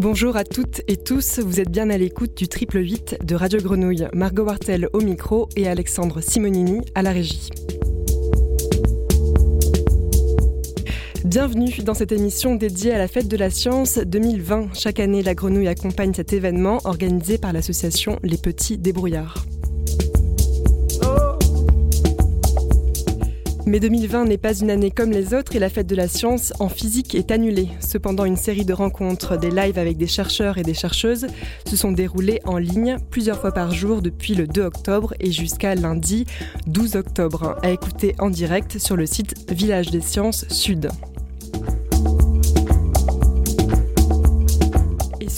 Bonjour à toutes et tous, vous êtes bien à l'écoute du triple 8 de Radio Grenouille. Margot Wartel au micro et Alexandre Simonini à la régie. Bienvenue dans cette émission dédiée à la fête de la science 2020. Chaque année, la Grenouille accompagne cet événement organisé par l'association Les Petits Débrouillards. Mais 2020 n'est pas une année comme les autres et la fête de la science en physique est annulée. Cependant, une série de rencontres, des lives avec des chercheurs et des chercheuses se sont déroulées en ligne plusieurs fois par jour depuis le 2 octobre et jusqu'à lundi 12 octobre, à écouter en direct sur le site Village des Sciences Sud.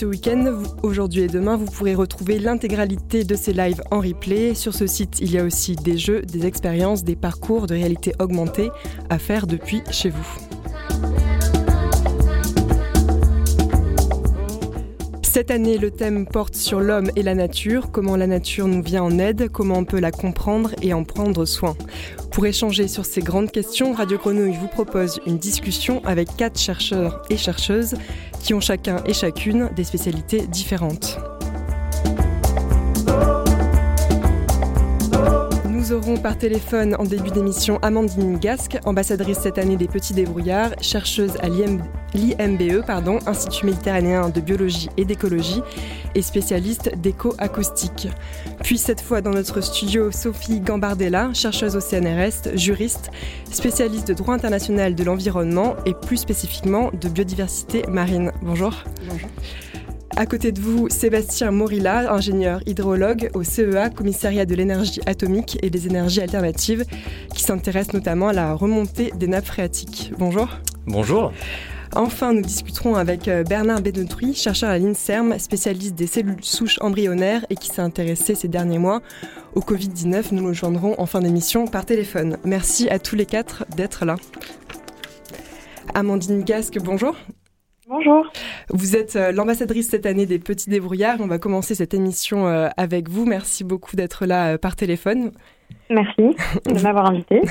Ce week-end, aujourd'hui et demain, vous pourrez retrouver l'intégralité de ces lives en replay. Sur ce site, il y a aussi des jeux, des expériences, des parcours de réalité augmentée à faire depuis chez vous. Cette année, le thème porte sur l'homme et la nature, comment la nature nous vient en aide, comment on peut la comprendre et en prendre soin. Pour échanger sur ces grandes questions, Radio Grenouille vous propose une discussion avec quatre chercheurs et chercheuses qui ont chacun et chacune des spécialités différentes. Nous aurons par téléphone en début d'émission Amandine Gasque, ambassadrice cette année des Petits Débrouillards, chercheuse à l'IMBE, Institut méditerranéen de biologie et d'écologie, et spécialiste d'éco-acoustique. Puis cette fois dans notre studio, Sophie Gambardella, chercheuse au CNRS, juriste, spécialiste de droit international de l'environnement et plus spécifiquement de biodiversité marine. Bonjour. Bonjour. À côté de vous, Sébastien Morilla, ingénieur hydrologue au CEA, commissariat de l'énergie atomique et des énergies alternatives, qui s'intéresse notamment à la remontée des nappes phréatiques. Bonjour. Bonjour. Enfin, nous discuterons avec euh, Bernard Bénotruy, chercheur à l'INSERM, spécialiste des cellules souches embryonnaires et qui s'est intéressé ces derniers mois au Covid-19. Nous le joindrons en fin d'émission par téléphone. Merci à tous les quatre d'être là. Amandine Gasque, bonjour. Bonjour. Vous êtes euh, l'ambassadrice cette année des Petits Débrouillards. On va commencer cette émission euh, avec vous. Merci beaucoup d'être là euh, par téléphone. Merci de m'avoir invité.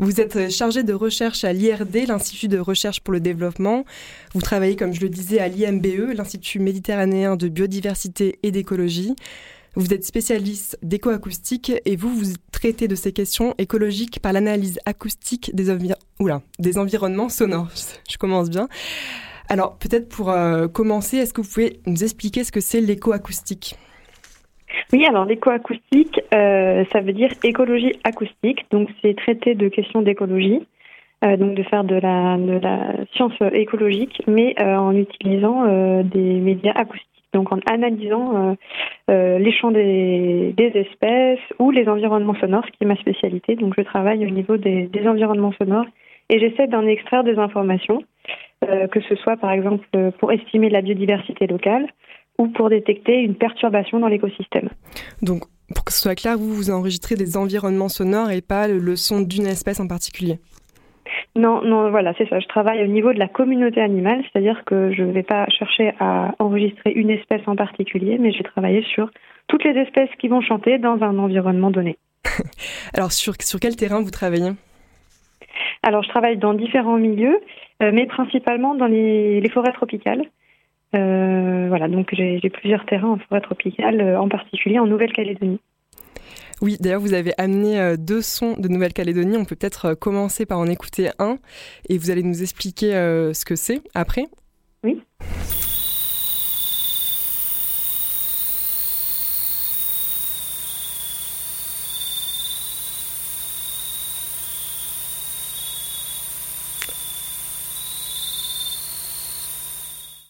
Vous êtes chargée de recherche à l'IRD, l'Institut de recherche pour le développement. Vous travaillez, comme je le disais, à l'IMBE, l'Institut méditerranéen de biodiversité et d'écologie. Vous êtes spécialiste d'écoacoustique et vous, vous traitez de ces questions écologiques par l'analyse acoustique des, des environnements sonores. Je commence bien. Alors peut-être pour euh, commencer, est-ce que vous pouvez nous expliquer ce que c'est l'écoacoustique? Oui, alors l'écoacoustique, euh, ça veut dire écologie acoustique. Donc c'est traiter de questions d'écologie, euh, donc de faire de la, science écologique, mais en utilisant des médias acoustiques. Donc en analysant les champs des, espèces ou les environnements sonores, ce qui est ma spécialité. Donc je travaille au niveau des, environnements sonores et j'essaie d'en extraire des informations, euh, que ce soit par exemple pour estimer la biodiversité locale ou pour détecter une perturbation dans l'écosystème. Donc, pour que ce soit clair, vous, vous enregistrez des environnements sonores et pas le son d'une espèce en particulier? Non, non, voilà, c'est ça. Je travaille au niveau de la communauté animale, c'est-à-dire que je ne vais pas chercher à enregistrer une espèce en particulier, mais j'ai travaillé sur toutes les espèces qui vont chanter dans un environnement donné. Alors, sur, sur quel terrain vous travaillez? Alors, je travaille dans différents milieux, euh, mais principalement dans les, forêts tropicales. Euh, voilà, donc j'ai plusieurs terrains en forêt tropicale, euh, en particulier en Nouvelle-Calédonie. Oui, d'ailleurs, vous avez amené deux sons de Nouvelle-Calédonie. On peut peut-être commencer par en écouter un et vous allez nous expliquer ce que c'est après. Oui.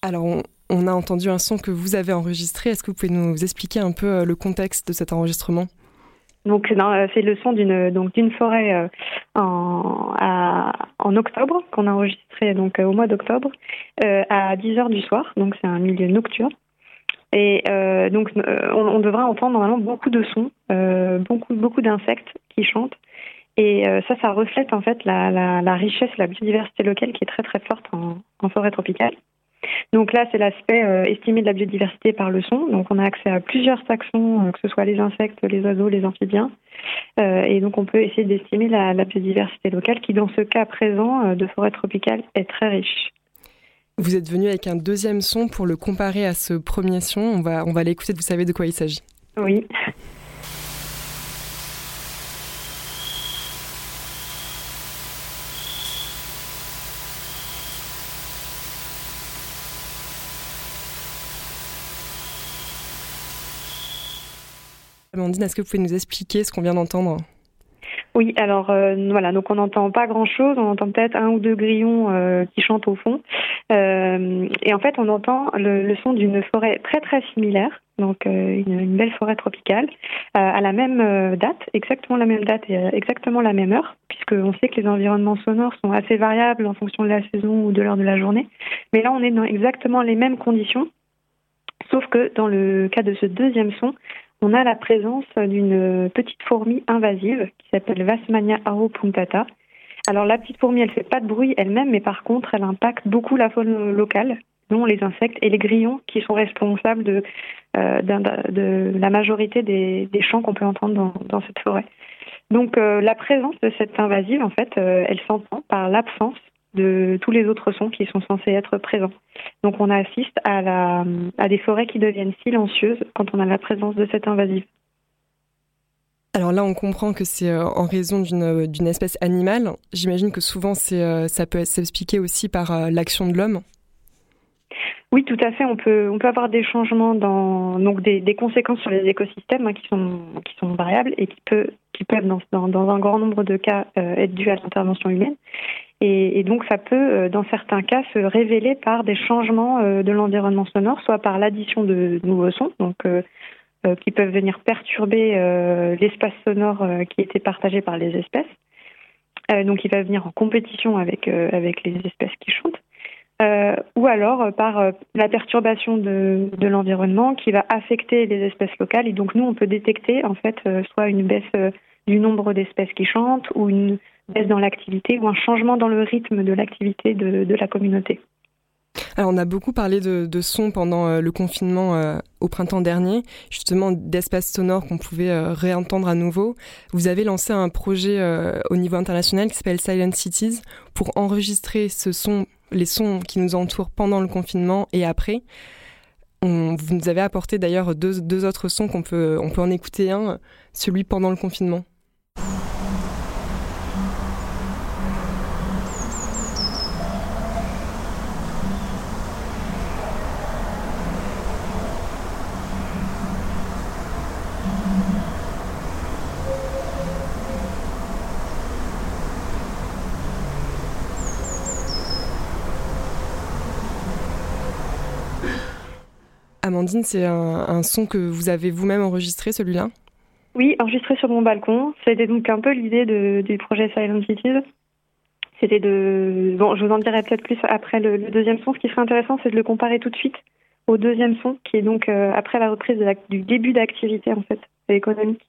Alors, on, a entendu un son que vous avez enregistré. Est-ce que vous pouvez nous expliquer un peu euh, le contexte de cet enregistrement? Donc euh, c'est le son d'une forêt euh, en, octobre qu'on a enregistré donc au mois d'octobre à 10 heures du soir. Donc c'est un milieu nocturne. Et donc on, devra entendre normalement beaucoup de sons beaucoup d'insectes qui chantent. Et ça ça reflète en fait la, la, richesse la biodiversité locale qui est très très forte en forêt tropicale donc là, c'est l'aspect euh, estimé de la biodiversité par le son. Donc on a accès à plusieurs taxons, euh, que ce soit les insectes, les oiseaux, les amphibiens. Euh, et donc on peut essayer d'estimer la, biodiversité locale qui, dans ce cas présent de forêt tropicale, est très riche. Vous êtes venu avec un deuxième son pour le comparer à ce premier son. On va, on va l'écouter, vous savez de quoi il s'agit. Oui. Est-ce que vous pouvez nous expliquer ce qu'on vient d'entendre? Oui, alors euh, voilà, donc on n'entend pas grand-chose, on entend peut-être un ou deux grillons euh, qui chantent au fond, euh, et en fait on entend le, son d'une forêt très très similaire, donc une, belle forêt tropicale, à la même date, exactement la même date et exactement la même heure, puisqu'on sait que les environnements sonores sont assez variables en fonction de la saison ou de l'heure de la journée, mais là on est dans exactement les mêmes conditions, sauf que dans le cas de ce deuxième son, on a la présence d'une petite fourmi invasive qui s'appelle Vasmania punctata. Alors la petite fourmi, elle fait pas de bruit elle-même, mais par contre, elle impacte beaucoup la faune locale, dont les insectes et les grillons qui sont responsables de, euh, la majorité des, chants qu'on peut entendre dans, cette forêt. Donc euh, la présence de cette invasive, en fait, euh, elle s'entend par l'absence de tous les autres sons qui sont censés être présents. Donc on assiste à, la, à des forêts qui deviennent silencieuses quand on a la présence de cette invasive. Alors là, on comprend que c'est euh, en raison d'une espèce animale. J'imagine que souvent, euh, ça peut s'expliquer aussi par euh, l'action de l'homme. Oui, tout à fait. On peut, on peut avoir des changements dans donc des, des conséquences sur les écosystèmes hein, qui sont qui sont variables et qui peut qui peuvent dans, dans, dans un grand nombre de cas être dues à l'intervention humaine. Et, donc ça peut, euh, dans certains cas, se révéler par des changements euh, de l'environnement sonore, soit par l'addition de nouveaux sons, donc euh, qui peuvent venir perturber l'espace sonore qui était partagé par les espèces. donc il va venir en compétition avec avec les espèces qui chantent. ou alors par la perturbation de, de l'environnement qui va affecter les espèces locales. Et donc nous, on peut détecter en fait soit une baisse du nombre d'espèces qui chantent ou une baisse dans l'activité ou un changement dans le rythme de l'activité de, la communauté. Alors on a beaucoup parlé de, de son pendant euh, le confinement euh, au printemps dernier, justement d'espaces sonores qu'on pouvait euh, réentendre à nouveau. Vous avez lancé un projet au niveau international qui s'appelle Silent Cities pour enregistrer ce son, les sons qui nous entourent pendant le confinement et après. Vous nous avez apporté d'ailleurs deux, deux autres sons qu'on peut, on peut en écouter un, celui pendant le confinement. Amandine, c'est un, son que vous avez vous-même enregistré, celui-là? Oui, enregistré sur mon balcon. C'était donc un peu l'idée du projet Silent Cities. C'était de... Je vous en dirai peut-être plus après le, deuxième son. Ce qui serait intéressant, c'est de le comparer tout de suite au deuxième son, qui est donc euh, après la reprise du début d'activité, en fait, économique.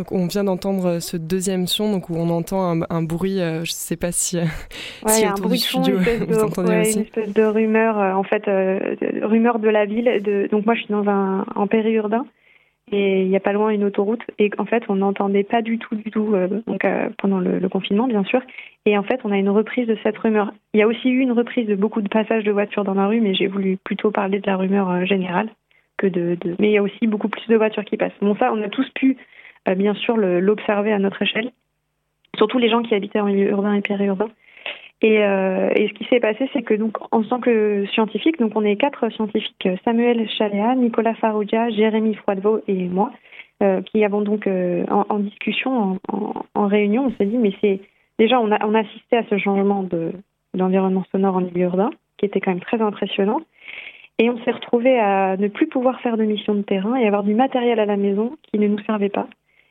Donc on vient d'entendre euh, ce deuxième son, donc où on entend un, bruit, euh, je ne sais pas si, euh, ouais, un bruit studio, une espèce, de, ouais, une espèce de rumeur, en fait, rumeur de la ville. De, donc moi je suis dans un en périurbain et il n'y a pas loin une autoroute et en fait on n'entendait pas du tout, du tout, donc pendant le, confinement bien sûr. Et en fait on a une reprise de cette rumeur. Il y a aussi eu une reprise de beaucoup de passages de voitures dans la rue, mais j'ai voulu plutôt parler de la rumeur générale que de, de, Mais il y a aussi beaucoup plus de voitures qui passent. Bon ça on a tous pu euh, bien sûr l'observer à notre échelle, surtout les gens qui habitaient en milieu urbain et périurbain. Et, euh, et, ce qui s'est passé, c'est que donc en tant que scientifique, donc on est quatre scientifiques Samuel Chaléa, Nicolas Faroudia, Jérémy Froidevaux et moi, euh, qui avons donc euh, en, discussion, en, réunion, on s'est dit mais c'est déjà on a assisté à ce changement de d'environnement sonore en milieu urbain, qui était quand même très impressionnant. Et on s'est retrouvé à ne plus pouvoir faire de mission de terrain et avoir du matériel à la maison qui ne nous servait pas.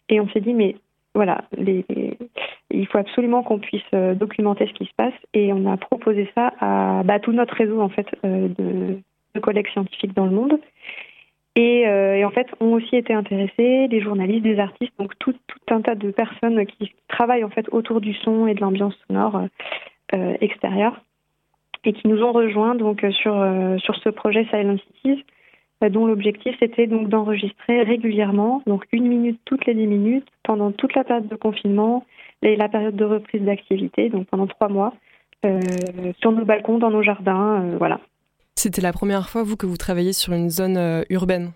Et on s'est dit, mais voilà, il faut absolument qu'on puisse euh, documenter ce qui se passe. Et on a proposé ça à bah, tout notre réseau en fait euh, de, collègues scientifiques dans le monde. Et, euh, et, en fait, ont aussi été intéressés des journalistes, des artistes, donc tout, tout, un tas de personnes qui travaillent en fait autour du son et de l'ambiance sonore extérieure. et qui nous ont rejoints donc sur sur ce projet Silent Cities dont l'objectif était donc d'enregistrer régulièrement, donc une minute toutes les dix minutes, pendant toute la période de confinement et la période de reprise d'activité, donc pendant trois mois, euh, sur nos balcons, dans nos jardins, euh, voilà. C'était la première fois, vous, que vous travaillez sur une zone euh, urbaine?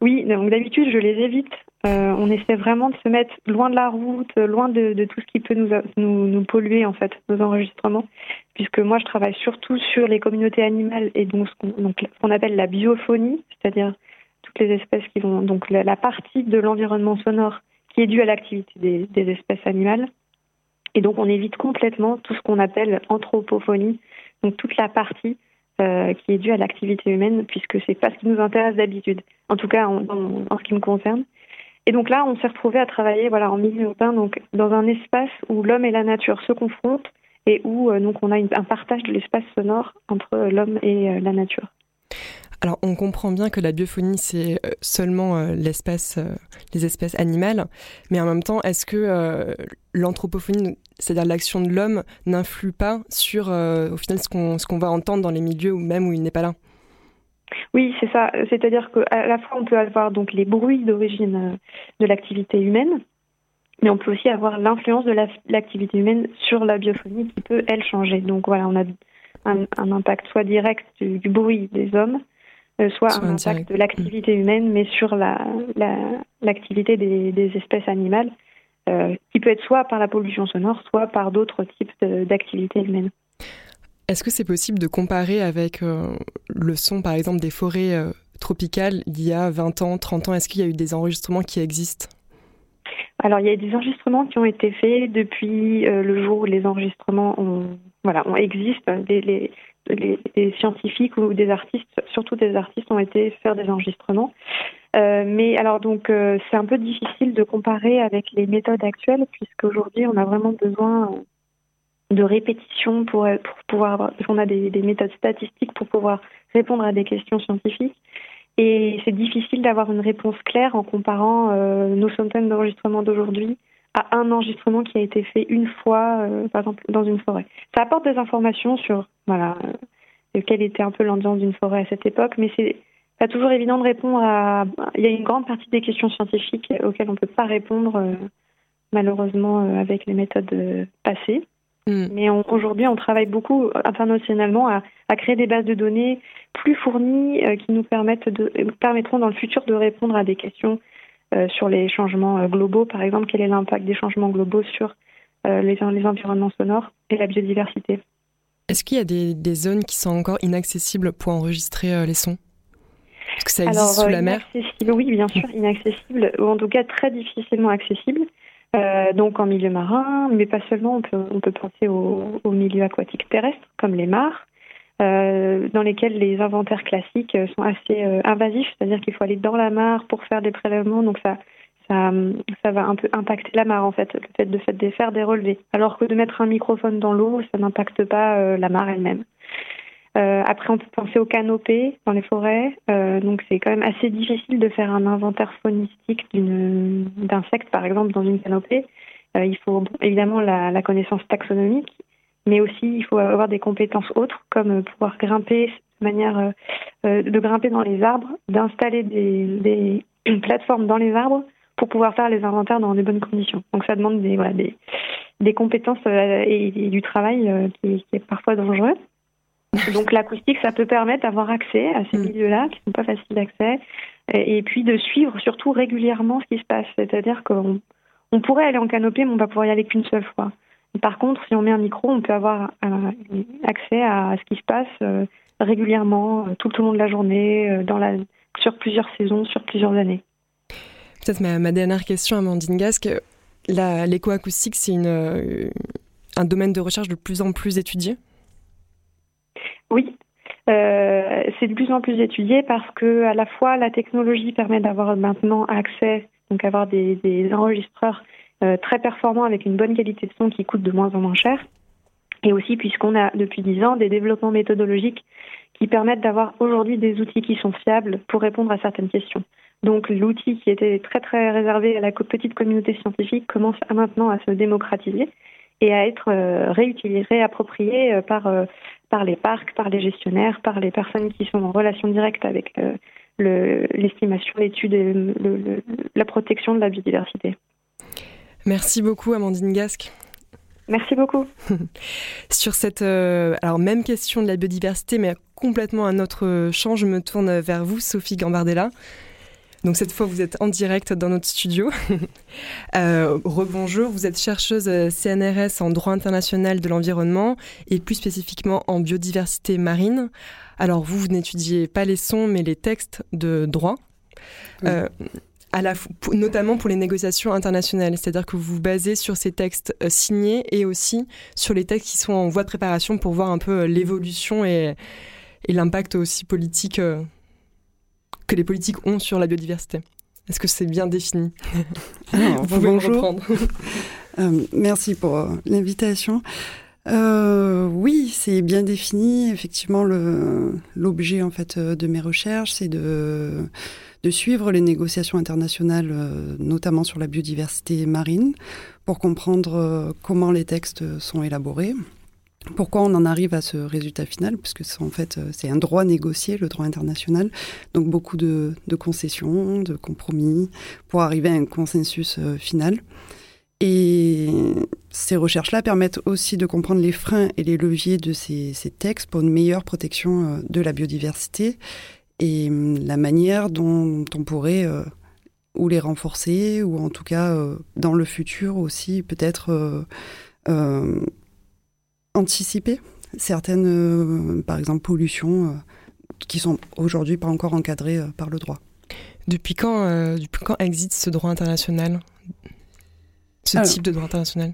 Oui, donc d'habitude, je les évite. On essaie vraiment de se mettre loin de la route, loin de, tout ce qui peut nous, polluer, en fait, nos enregistrements, puisque moi, je travaille surtout sur les communautés animales et donc ce qu'on appelle la biophonie, c'est-à-dire toutes les espèces qui vont, donc la, partie de l'environnement sonore qui est due à l'activité des, des espèces animales. Et donc, on évite complètement tout ce qu'on appelle anthropophonie, donc toute la partie euh, qui est due à l'activité humaine, puisque c'est pas ce qui nous intéresse d'habitude, en tout cas en, ce qui me concerne. Et donc là, on s'est retrouvé à travailler voilà en milieu urbain, donc dans un espace où l'homme et la nature se confrontent et où euh, donc on a un partage de l'espace sonore entre l'homme et euh, la nature. Alors, on comprend bien que la biophonie, c'est euh, seulement euh, l'espace, euh, les espèces animales, mais en même temps, est-ce que l'anthropophonie, c'est-à-dire l'action de l'homme, n'influe pas sur, au final, ce qu'on, ce qu'on va entendre dans les milieux où même où il n'est pas là? Oui, c'est ça. C'est-à-dire qu'à la fois, on peut avoir donc les bruits d'origine de l'activité humaine, mais on peut aussi avoir l'influence de l'activité humaine sur la biophonie qui peut, elle, changer. Donc voilà, on a un, impact soit direct du bruit des hommes, euh, soit, un impact de l'activité humaine, mais sur l'activité la, des, des, espèces animales, euh, qui peut être soit par la pollution sonore, soit par d'autres types d'activités humaines. Est-ce que c'est possible de comparer avec euh, le son, par exemple, des forêts tropicales il y a 20 ans, 30 ans? Est-ce qu'il y a eu des enregistrements qui existent? Alors, il y a des enregistrements qui ont été faits depuis le jour où les enregistrements voilà, ont, existent. les, les, scientifiques ou des artistes, surtout des artistes, ont été faire des enregistrements. Euh, mais alors donc euh, c'est un peu difficile de comparer avec les méthodes actuelles puisqu'aujourd'hui on a vraiment besoin de répétition pour, pour pouvoir qu'on a des, des, méthodes statistiques pour pouvoir répondre à des questions scientifiques et c'est difficile d'avoir une réponse claire en comparant euh, nos centaines d'enregistrements d'aujourd'hui à un enregistrement qui a été fait une fois, euh, par exemple, dans une forêt. Ça apporte des informations sur, voilà, euh, quelle était un peu l'ambiance d'une forêt à cette époque, mais c'est pas toujours évident de répondre à. Il y a une grande partie des questions scientifiques auxquelles on ne peut pas répondre, euh, malheureusement, avec les méthodes passées. Mm. Mais aujourd'hui, on travaille beaucoup internationalement à, à, créer des bases de données plus fournies qui nous permettent de, permettront dans le futur de répondre à des questions euh, sur les changements euh, globaux, par exemple, quel est l'impact des changements globaux sur euh, les, les, environnements sonores et la biodiversité? Est-ce qu'il y a des, des, zones qui sont encore inaccessibles pour enregistrer les sons? Est-ce que ça existe sous la mer? Oui, bien sûr, inaccessible, ou en tout cas très difficilement accessible. Euh, donc en milieu marin, mais pas seulement, on peut, on peut penser aux au milieux aquatiques terrestres, comme les mares, euh, dans lesquels les inventaires classiques euh, sont assez euh, invasifs, c'est-à-dire qu'il faut aller dans la mare pour faire des prélèvements, donc ça, ça, ça, va un peu impacter la mare en fait, le fait de, fait de faire des relevés. Alors que de mettre un microphone dans l'eau, ça n'impacte pas la mare elle-même. Euh, après, on peut penser aux canopées dans les forêts. Euh, donc, c'est quand même assez difficile de faire un inventaire phonistique d'insectes, par exemple, dans une canopée. Euh, il faut évidemment la, la, connaissance taxonomique mais aussi il faut avoir des compétences autres comme euh, pouvoir grimper de manière euh, de grimper dans les arbres, d'installer des, des plateformes dans les arbres pour pouvoir faire les inventaires dans de bonnes conditions. Donc ça demande des, voilà, des, des compétences et, du travail qui, est parfois dangereux. Donc l'acoustique, ça peut permettre d'avoir accès à ces mm. milieux-là qui sont pas faciles d'accès et, puis de suivre surtout régulièrement ce qui se passe. C'est-à-dire qu'on on pourrait aller en canopée, mais on va pouvoir y aller qu'une seule fois. Par contre, si on met un micro, on peut avoir euh, accès à ce qui se passe euh, régulièrement, euh, tout le long de la journée, dans la, sur plusieurs saisons, sur plusieurs années. Peut-être ma, dernière question, Amandine Gasque. L'écoacoustique, c'est un domaine de recherche de plus en plus étudié? Oui, c'est de plus en plus étudié parce que à la fois la technologie permet d'avoir maintenant accès, donc avoir des, enregistreurs euh, très performant avec une bonne qualité de son qui coûte de moins en moins cher. Et aussi puisqu'on a depuis dix ans des développements méthodologiques qui permettent d'avoir aujourd'hui des outils qui sont fiables pour répondre à certaines questions. Donc l'outil qui était très très réservé à la petite communauté scientifique commence maintenant à se démocratiser et à être réutilisés, réappropriés par, par les parcs, par les gestionnaires, par les personnes qui sont en relation directe avec l'estimation, l'étude et la protection de la biodiversité. Merci beaucoup Amandine Gasque. Merci beaucoup. Sur cette alors même question de la biodiversité, mais complètement un autre champ, je me tourne vers vous, Sophie Gambardella. Donc cette fois, vous êtes en direct dans notre studio. euh, rebonjour, vous êtes chercheuse euh, CNRS en droit international de l'environnement et plus spécifiquement en biodiversité marine. Alors vous, vous n'étudiez pas les sons, mais les textes de droit. Euh, à la, notamment pour les négociations internationales, c'est-à-dire que vous vous basez sur ces textes euh, signés et aussi sur les textes qui sont en voie de préparation pour voir un peu l'évolution et, et l'impact aussi politique que les politiques ont sur la biodiversité. Est-ce que c'est bien défini Vous pouvez bonjour. euh, merci pour euh, l'invitation. Euh, oui, c'est bien défini. Effectivement, l'objet en fait de mes recherches, c'est de, de suivre les négociations internationales, notamment sur la biodiversité marine, pour comprendre comment les textes sont élaborés, pourquoi on en arrive à ce résultat final? Puisque en fait, euh, c'est un droit négocié, le droit international. Donc beaucoup de, concessions, de compromis pour arriver à un consensus euh, final. Et ces recherches-là permettent aussi de comprendre les freins et les leviers de ces, textes pour une meilleure protection euh, de la biodiversité et hum, la manière dont on pourrait ou les renforcer ou en tout cas dans le futur aussi peut-être anticiper certaines, euh, par exemple, pollutions euh, qui sont aujourd'hui pas encore encadrées euh, par le droit. Depuis quand, depuis quand existe ce droit international? Ce type de droit international?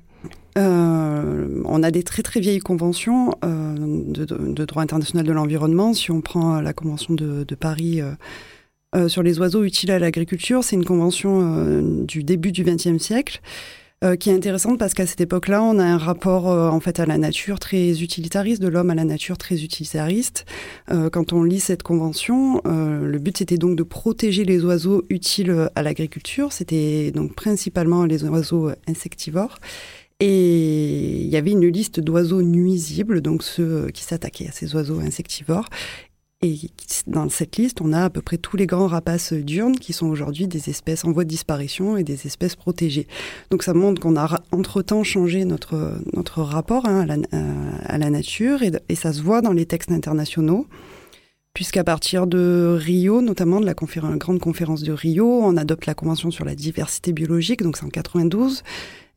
On a des très très vieilles conventions de, droit international de l'environnement. Si on prend la convention de, Paris sur les oiseaux utiles à l'agriculture, c'est une convention du début du XXe siècle euh, qui est intéressante parce qu'à cette époque-là, on a un rapport euh, en fait à la nature très utilitariste, de l'homme à la nature très utilitariste. Euh, quand on lit cette convention, le but c'était donc de protéger les oiseaux utiles à l'agriculture. C'était donc principalement les oiseaux insectivores. Et il y avait une liste d'oiseaux nuisibles, donc ceux qui s'attaquaient à ces oiseaux insectivores. Et dans cette liste, on a à peu près tous les grands rapaces diurnes qui sont aujourd'hui des espèces en voie de disparition et des espèces protégées. Donc ça montre qu'on a entre-temps changé notre, notre rapport hein, à, la, nature et, et, ça se voit dans les textes internationaux. Puisqu'à partir de Rio, notamment de la grande conférence de Rio, on adopte la Convention sur la diversité biologique, donc c'est en 92.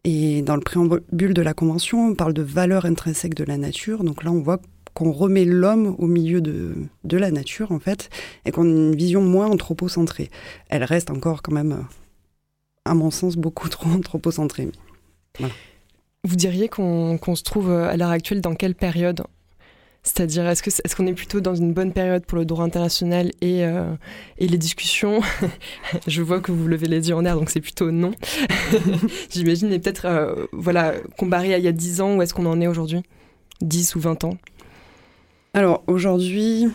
Et dans le préambule de la Convention, on parle de valeur intrinsèque de la nature. Donc là, on voit qu'on remet l'homme au milieu de, de, la nature, en fait, et qu'on a une vision moins anthropocentrée. Elle reste encore quand même, à mon sens, beaucoup trop anthropocentrée. Vous diriez qu'on se trouve à l'heure actuelle dans quelle période? C'est-à-dire, est-ce qu'on est, qu'on est, plutôt dans une bonne période pour le droit international et, euh, et les discussions? Je vois que vous levez les yeux en air, donc c'est plutôt non. J'imagine, mais peut-être, euh, voilà, comparé à il y a 10 ans, où est-ce qu'on en est aujourd'hui? 10 ou 20 ans? Alors aujourd'hui,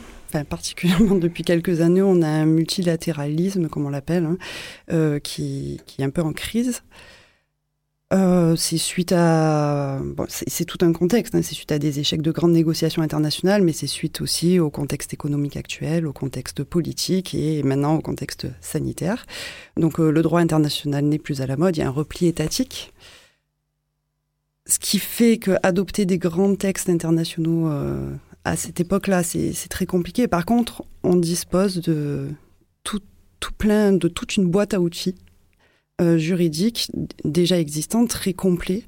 particulièrement depuis quelques années, on a un multilatéralisme, comme on l'appelle, hein, euh, qui, est un peu en crise. Euh, c'est suite à, c'est tout un contexte. Hein, c'est suite à des échecs de grandes négociations internationales, mais c'est suite aussi au contexte économique actuel, au contexte politique et maintenant au contexte sanitaire. Donc euh, le droit international n'est plus à la mode. Il y a un repli étatique ce qui fait que adopter des grands textes internationaux à cette époque-là, c'est très compliqué. Par contre, on dispose de tout, plein, de toute une boîte à outils euh, juridiques déjà existantes, très complet,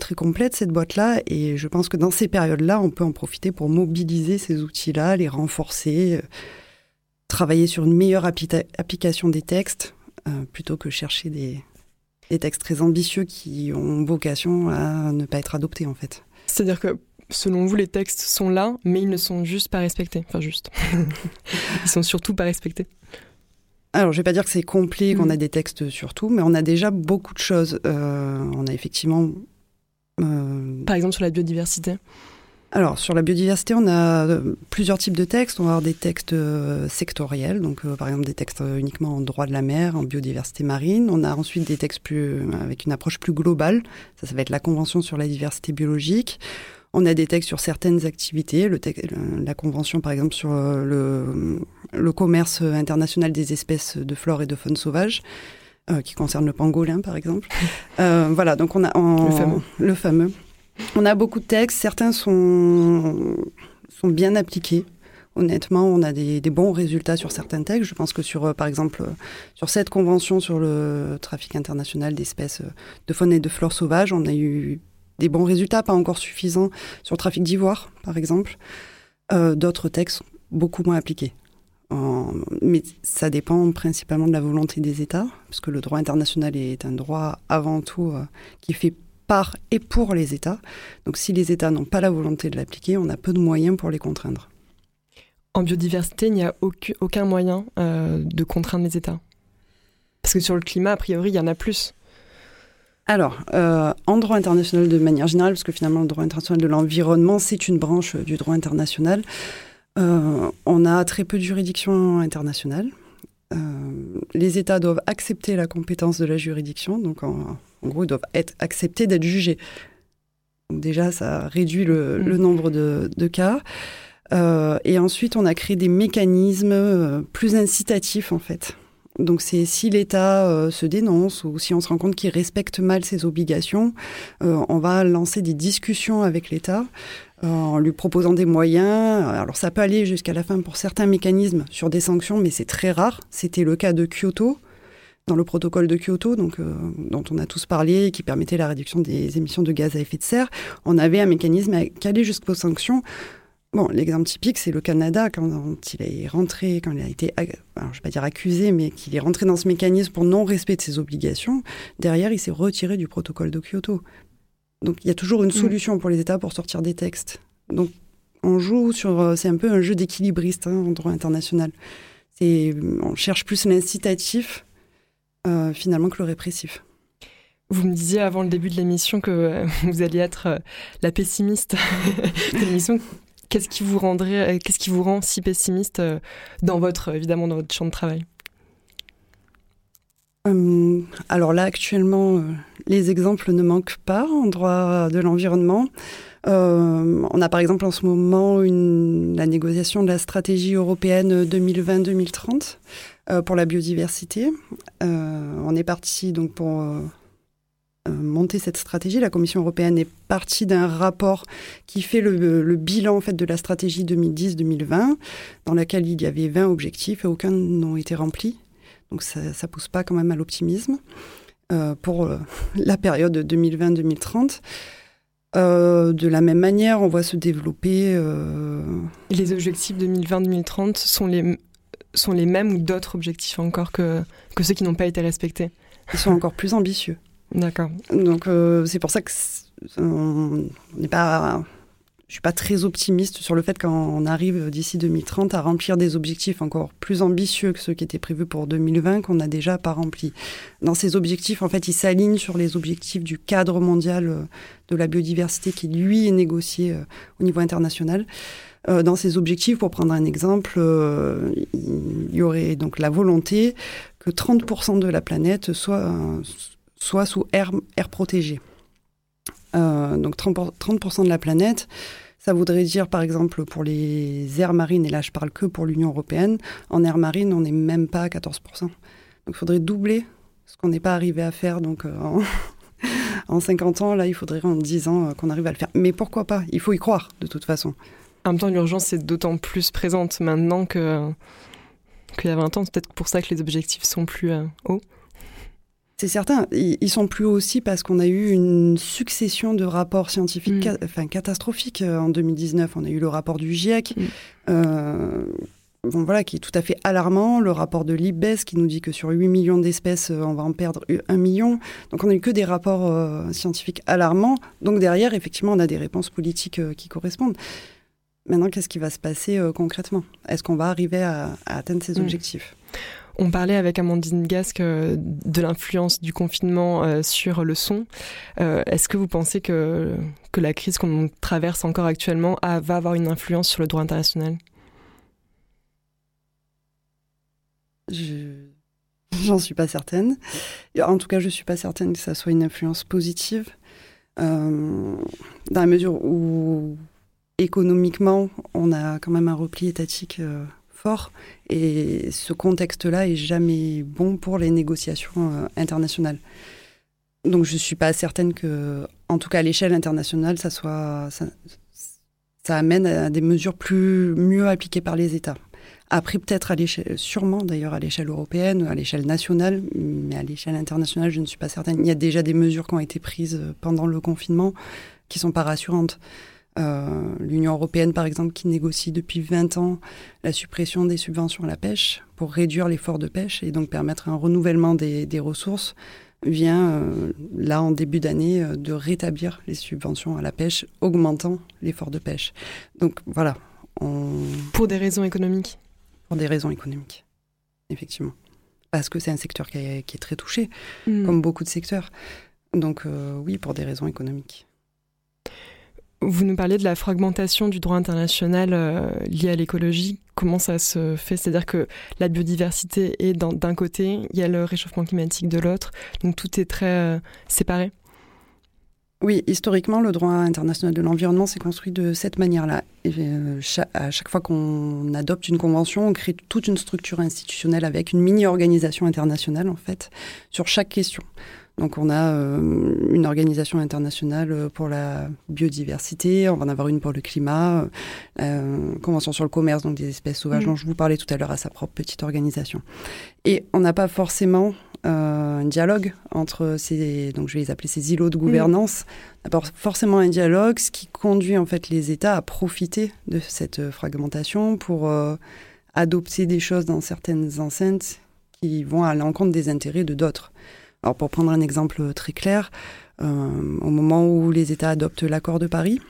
très complète cette boîte-là. Et je pense que dans ces périodes-là, on peut en profiter pour mobiliser ces outils-là, les renforcer, euh, travailler sur une meilleure application des textes, euh, plutôt que chercher des, des textes très ambitieux qui ont vocation à ne pas être adoptés en fait. C'est-à-dire que selon vous, les textes sont là, mais ils ne sont juste pas respectés. Enfin, juste. ils sont surtout pas respectés. Alors, je vais pas dire que c'est complet, qu'on mm. a des textes sur tout, mais on a déjà beaucoup de choses. Euh, on a effectivement. Euh, Par exemple, sur la biodiversité alors, sur la biodiversité, on a euh, plusieurs types de textes. On va avoir des textes sectoriels, donc euh, par exemple des textes uniquement en droit de la mer, en biodiversité marine. On a ensuite des textes plus, avec une approche plus globale. Ça, ça va être la Convention sur la diversité biologique. On a des textes sur certaines activités, le la Convention par exemple sur le, le, commerce international des espèces de flore et de faune sauvage. qui concerne le pangolin par exemple. voilà, donc on a le fameux. Le fameux. On a beaucoup de textes, certains sont, sont bien appliqués. Honnêtement, on a des, bons résultats sur certains textes. Je pense que sur, euh, par exemple, sur cette convention sur le trafic international d'espèces euh, de faune et de flore sauvages, on a eu des bons résultats, pas encore suffisants sur le trafic d'ivoire, par exemple. Euh, d'autres textes beaucoup moins appliqués. mais ça dépend principalement de la volonté des États, parce que le droit international est un droit avant tout qui fait par et pour les États. Donc si les États n'ont pas la volonté de l'appliquer, on a peu de moyens pour les contraindre. En biodiversité, il n'y a aucun moyen euh, de contraindre les États? Parce que sur le climat, a priori, il y en a plus. Alors, euh, en droit international de manière générale, parce que finalement le droit international de l'environnement, c'est une branche du droit international, euh, on a très peu de juridictions internationales. les États doivent accepter la compétence de la juridiction, donc en, en gros, ils doivent être acceptés d'être jugés. Donc déjà, ça réduit le, mm. nombre de, cas. Euh, et ensuite, on a créé des mécanismes euh, plus incitatifs, en fait. Donc c'est si l'État euh, se dénonce ou si on se rend compte qu'il respecte mal ses obligations, on va lancer des discussions avec l'État en lui proposant des moyens. Alors ça peut aller jusqu'à la fin pour certains mécanismes sur des sanctions, mais c'est très rare. C'était le cas de Kyoto dans le protocole de Kyoto, donc, euh, dont on a tous parlé, qui permettait la réduction des émissions de gaz à effet de serre, on avait un mécanisme qui allait jusqu'aux sanctions. Bon, l'exemple typique, c'est le Canada, quand il est rentré, quand il a été, je ne vais pas dire accusé, mais qu'il est rentré dans ce mécanisme pour non-respect de ses obligations, derrière, il s'est retiré du protocole de Kyoto. Donc, il y a toujours une mm. solution pour les États pour sortir des textes. Donc, on joue sur, euh, c'est un peu un jeu d'équilibriste hein, en droit international. C'est, on cherche plus l'incitatif euh, finalement que le répressif. Vous me disiez avant le début de l'émission que euh, vous alliez être la pessimiste de l'émission. Qu'est-ce qui vous rendrait, qu'est-ce qui vous rend si pessimiste dans votre, évidemment, dans votre champ de travail? Alors là, actuellement, les exemples ne manquent pas en droit de l'environnement. on a par exemple en ce moment la négociation de la stratégie européenne 2020-2030 euh, pour la biodiversité. Euh, on est parti donc pour euh, monter cette stratégie. La Commission européenne est partie d'un rapport qui fait le, bilan en fait de la stratégie 2010-2020, dans laquelle il y avait 20 objectifs et aucun n'ont été remplis. Donc ça, ne pousse pas quand même à l'optimisme pour la période 2020-2030. de la même manière, on voit se développer. Les objectifs 2020-2030 sont les sont les mêmes ou d'autres objectifs encore que, que ceux qui n'ont pas été respectés? Ils sont encore plus ambitieux. D'accord. Donc euh, c'est pour ça que on n'est pas je suis pas très optimiste sur le fait qu'on arrive d'ici 2030 à remplir des objectifs encore plus ambitieux que ceux qui étaient prévus pour 2020 qu'on n'a déjà pas remplis. Dans ces objectifs, en fait, ils s'alignent sur les objectifs du cadre mondial euh, de la biodiversité qui, lui, est négocié euh, au niveau international. Euh, dans ces objectifs, pour prendre un exemple, il y aurait donc la volonté que 30% de la planète soit, soit sous air, protégé. Euh, donc 30%, de la planète, ça voudrait dire par exemple pour les aires marines, et là je parle que pour l'Union européenne, en air marine on n'est même pas à 14%. Donc il faudrait doubler ce qu'on n'est pas arrivé à faire donc en, en 50 ans, là il faudrait en 10 ans qu'on arrive à le faire. Mais pourquoi pas? Il faut y croire de toute façon. En même temps, l'urgence est d'autant plus présente maintenant que qu'il y a 20 ans. Peut-être pour ça que les objectifs sont plus euh, hauts. C'est certain. Ils sont plus hauts aussi parce qu'on a eu une succession de rapports scientifiques mm. enfin, catastrophiques. Euh, en 2019, on a eu le rapport du GIEC. Mm. Euh, voilà, qui est tout à fait alarmant. Le rapport de l'IBES qui nous dit que sur 8 millions d'espèces, on va en perdre 1 million. Donc on n'a eu que des rapports scientifiques alarmants. Donc derrière, effectivement, on a des réponses politiques qui correspondent. Maintenant, qu'est-ce qui va se passer euh, concrètement? Est-ce qu'on va arriver à, atteindre ces mm. objectifs? On parlait avec Amandine Gasque de l'influence du confinement sur le son. Est-ce que vous pensez que, que la crise qu'on traverse encore actuellement va avoir une influence sur le droit international? Je J'en suis pas certaine. En tout cas, je suis pas certaine que ça soit une influence positive, euh, dans la mesure où économiquement, on a quand même un repli étatique euh, fort, et ce contexte-là est jamais bon pour les négociations euh, internationales. Donc, je suis pas certaine que, en tout cas à l'échelle internationale, ça soit ça, amène à des mesures plus mieux appliquées par les États. Après, peut-être à l'échelle, sûrement d'ailleurs à l'échelle européenne, à l'échelle nationale, mais à l'échelle internationale, je ne suis pas certaine. Il y a déjà des mesures qui ont été prises pendant le confinement qui sont pas rassurantes. Euh, L'Union européenne, par exemple, qui négocie depuis 20 ans la suppression des subventions à la pêche pour réduire l'effort de pêche et donc permettre un renouvellement des, des ressources, vient euh, là en début d'année euh, de rétablir les subventions à la pêche, augmentant l'effort de pêche. Donc voilà. On... Pour des raisons économiques pour des raisons économiques, effectivement. Parce que c'est un secteur qui est, qui est très touché, mm. comme beaucoup de secteurs. Donc oui, pour des raisons économiques. Vous nous parliez de la fragmentation du droit international euh, lié à l'écologie. Comment ça se fait? C'est-à-dire que la biodiversité est d'un côté, il y a le réchauffement climatique de l'autre, donc tout est très euh, séparé. Oui, historiquement, le droit international de l'environnement s'est construit de cette manière-là. Euh, à chaque fois qu'on adopte une convention, on crée toute une structure institutionnelle avec une mini-organisation internationale, en fait, sur chaque question. Donc on a euh, une organisation internationale pour la biodiversité, on va en avoir une pour le climat, euh, convention sur le commerce, donc des espèces sauvages mmh. dont je vous parlais tout à l'heure à sa propre petite organisation. Et on n'a pas forcément un dialogue entre ces, donc je vais les appeler ces îlots de gouvernance, mmh. forcément un dialogue, ce qui conduit en fait les États à profiter de cette fragmentation pour euh, adopter des choses dans certaines enceintes qui vont à l'encontre des intérêts de d'autres. Alors pour prendre un exemple très clair, euh, au moment où les États adoptent l'accord de Paris,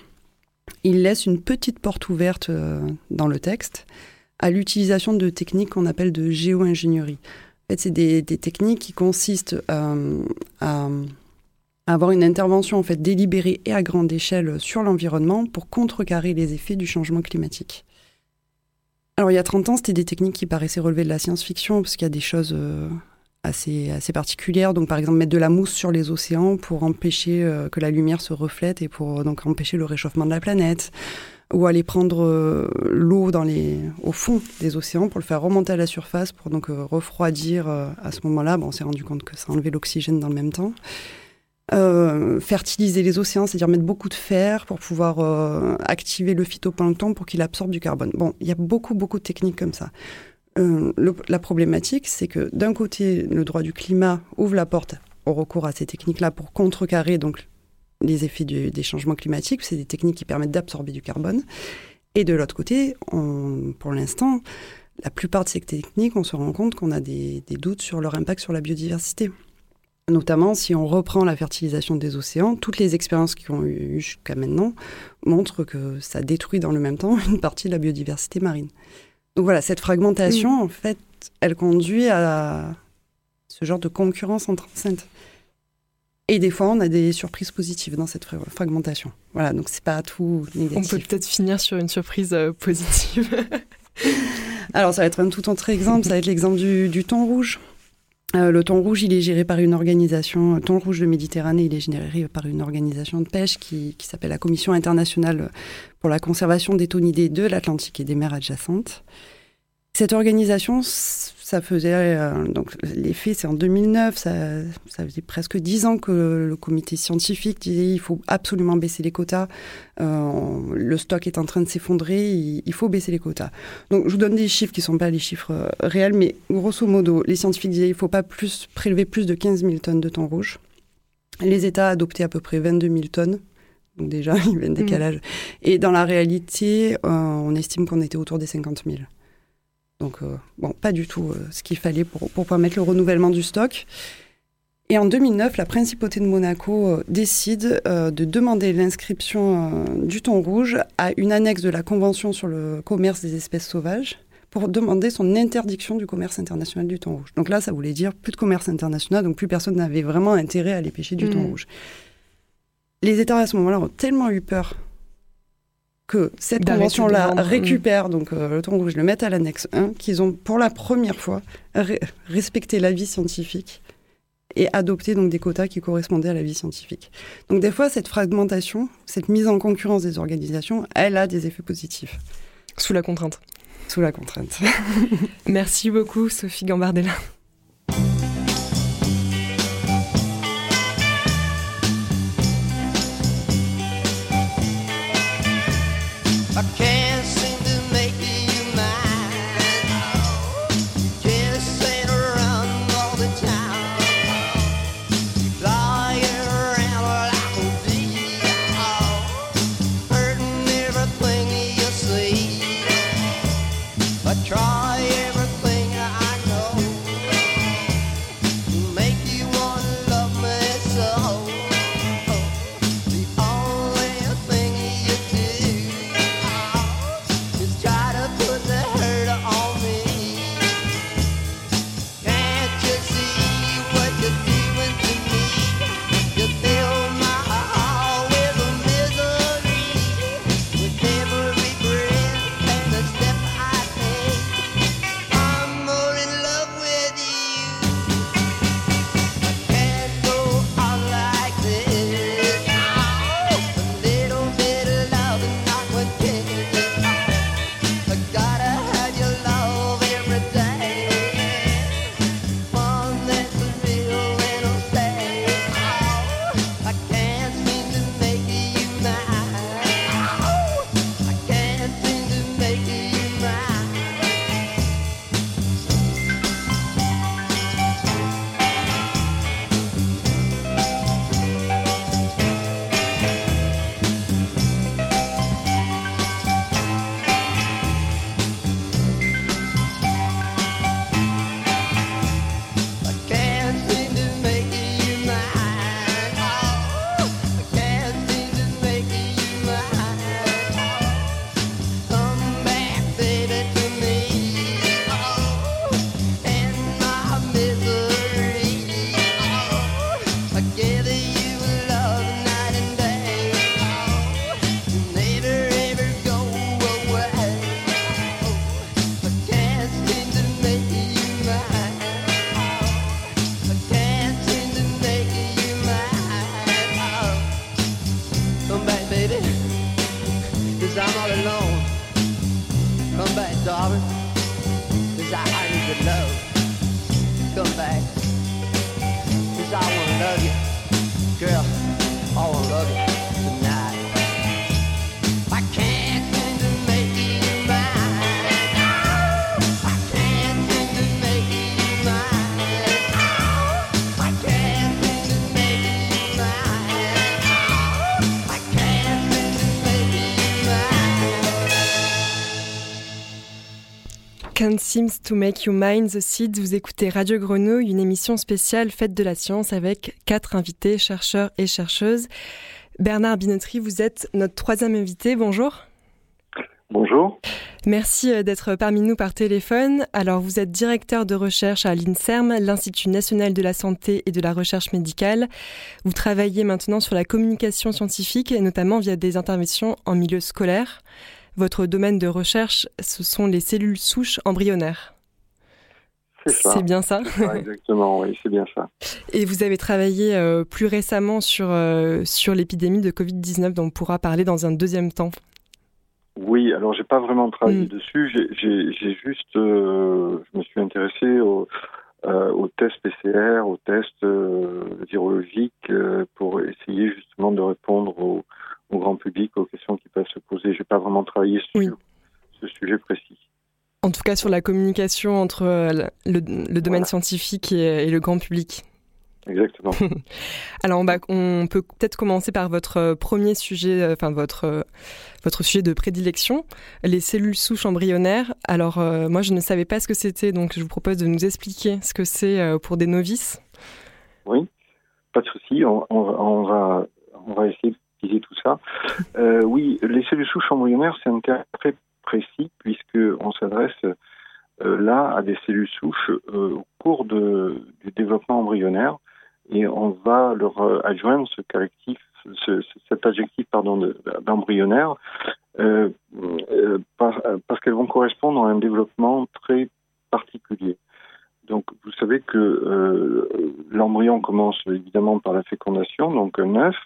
ils laissent une petite porte ouverte euh, dans le texte à l'utilisation de techniques qu'on appelle de géo-ingénierie fait, c'est des, techniques qui consistent euh, à, avoir une intervention en fait délibérée et à grande échelle sur l'environnement pour contrecarrer les effets du changement climatique. Alors il y a 30 ans, c'était des techniques qui paraissaient relever de la science-fiction parce qu'il y a des choses assez, assez particulières. Donc par exemple mettre de la mousse sur les océans pour empêcher euh, que la lumière se reflète et pour donc empêcher le réchauffement de la planète ou aller prendre euh, l'eau dans les, au fond des océans pour le faire remonter à la surface pour donc euh, refroidir euh, à ce moment-là. Bon, on s'est rendu compte que ça enlevait l'oxygène dans le même temps. fertiliser les océans, c'est-à-dire mettre beaucoup de fer pour pouvoir activer le phytoplancton pour qu'il absorbe du carbone. Bon, il y a beaucoup, beaucoup de techniques comme ça. La problématique, c'est que d'un côté, le droit du climat ouvre la porte au recours à ces techniques-là pour contrecarrer donc les effets des changements climatiques. C'est des techniques qui permettent d'absorber du carbone. Et de l'autre côté, pour l'instant, la plupart de ces techniques, on se rend compte qu'on a des, doutes sur leur impact sur la biodiversité. Notamment, si on reprend la fertilisation des océans, toutes les expériences qui ont eu jusqu'à maintenant montrent que ça détruit dans le même temps une partie de la biodiversité marine. Donc voilà, cette fragmentation, en fait, elle conduit à ce genre de concurrence entre enceintes. Et des fois, on a des surprises positives dans cette fragmentation. Voilà, donc c'est pas tout négatif. On peut peut-être finir sur une surprise euh, positive. Alors, ça va être un tout autre exemple. Ça va être l'exemple du, du thon rouge. Euh, le thon rouge, il est géré par une organisation, le thon rouge de Méditerranée, il est géré par une organisation de pêche qui, qui s'appelle la Commission internationale pour la conservation des thonidés de l'Atlantique et des mers adjacentes. Cette organisation ça faisait euh, donc les faits, c'est en 2009. Ça, ça faisait presque dix ans que le comité scientifique disait il faut absolument baisser les quotas. Euh, le stock est en train de s'effondrer. Il, faut baisser les quotas. Donc je vous donne des chiffres qui sont pas les chiffres euh, réels, mais grosso modo, les scientifiques disaient il faut pas plus prélever plus de 15 000 tonnes de thon rouge. Les États adoptaient à peu près 22 000 tonnes. Donc déjà, il y avait un mmh. décalage. Et dans la réalité, on estime qu'on était autour des 50 000. Donc, euh, bon, pas du tout euh, ce qu'il fallait pour, pour permettre le renouvellement du stock. Et en 2009, la principauté de Monaco euh, décide de demander l'inscription du thon rouge à une annexe de la Convention sur le commerce des espèces sauvages pour demander son interdiction du commerce international du thon rouge. Donc là, ça voulait dire plus de commerce international, donc plus personne n'avait vraiment intérêt à aller pêcher du thon mmh. rouge. Les États à ce moment-là ont tellement eu peur que cette convention-là récupère donc euh, le thon rouge, le met à l'annexe 1, qu'ils ont pour la première fois respecté l'avis scientifique et adopté donc des quotas qui correspondaient à la vie scientifique. Donc des fois, cette fragmentation, cette mise en concurrence des organisations, elle a des effets positifs. Sous la contrainte. Sous la contrainte. Merci beaucoup, Sophie Gambardella. Can't Seems to Make You Mind the Seeds. Vous écoutez Radio Grenouille, une émission spéciale Fête de la Science avec quatre invités, chercheurs et chercheuses. Bernard Binotri, vous êtes notre troisième invité. Bonjour. Bonjour. Merci euh, d'être parmi nous par téléphone. Alors, vous êtes directeur de recherche à l'INSERM, l'Institut national de la santé et de la recherche médicale. Vous travaillez maintenant sur la communication scientifique, et notamment via des interventions en milieu scolaire. Votre domaine de recherche, ce sont les cellules souches embryonnaires. C'est bien ça, Exactement, oui, c'est bien ça. Et vous avez travaillé euh, plus récemment sur, euh, sur l'épidémie de Covid-19 dont on pourra parler dans un deuxième temps. Oui, alors j'ai pas vraiment travaillé mm. dessus, j'ai juste, euh, je me suis intéressé aux au tests PCR, aux tests virologiques pour essayer justement de répondre aux, au grand public aux questions qui peuvent se poser. Je n'ai pas vraiment travaillé sur ce sujet précis. En tout cas, sur la communication entre euh, le, domaine scientifique et, le grand public. Exactement. Alors, on, peut peut-être commencer par votre euh, premier sujet, euh, enfin votre votre sujet de prédilection, les cellules souches embryonnaires. Alors, moi, je ne savais pas ce que c'était, donc je vous propose de nous expliquer ce que c'est pour des novices. Oui, pas de souci. On, on, va on va essayer Euh, oui, les cellules souches embryonnaires, c'est un terme très précis puisque on s'adresse des cellules souches au cours du développement embryonnaire et on va leur adjoindre ce collectif, cet adjectif pardon d'embryonnaire euh, parce qu'elles vont correspondre à un développement très particulier. Donc, vous savez que euh, l'embryon commence évidemment par la fécondation, donc un œuf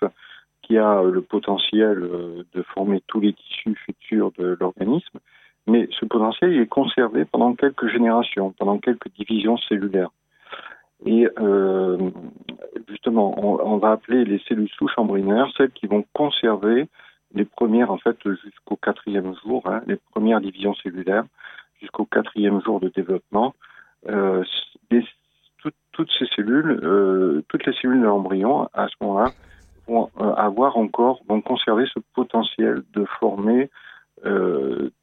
qui a le potentiel euh, de former tous les tissus futurs de l'organisme, mais ce potentiel est conservé pendant quelques générations, pendant quelques divisions cellulaires. Et euh, justement, on, on, va appeler les cellules souches embryonnaires celles qui vont conserver les premières, en fait, jusqu'au quatrième jour, hein, les premières divisions cellulaires, jusqu'au quatrième jour de développement, euh, toutes ces cellules, euh, toutes les cellules de l'embryon, à ce moment-là, vont euh, avoir encore, vont conserver ce potentiel de former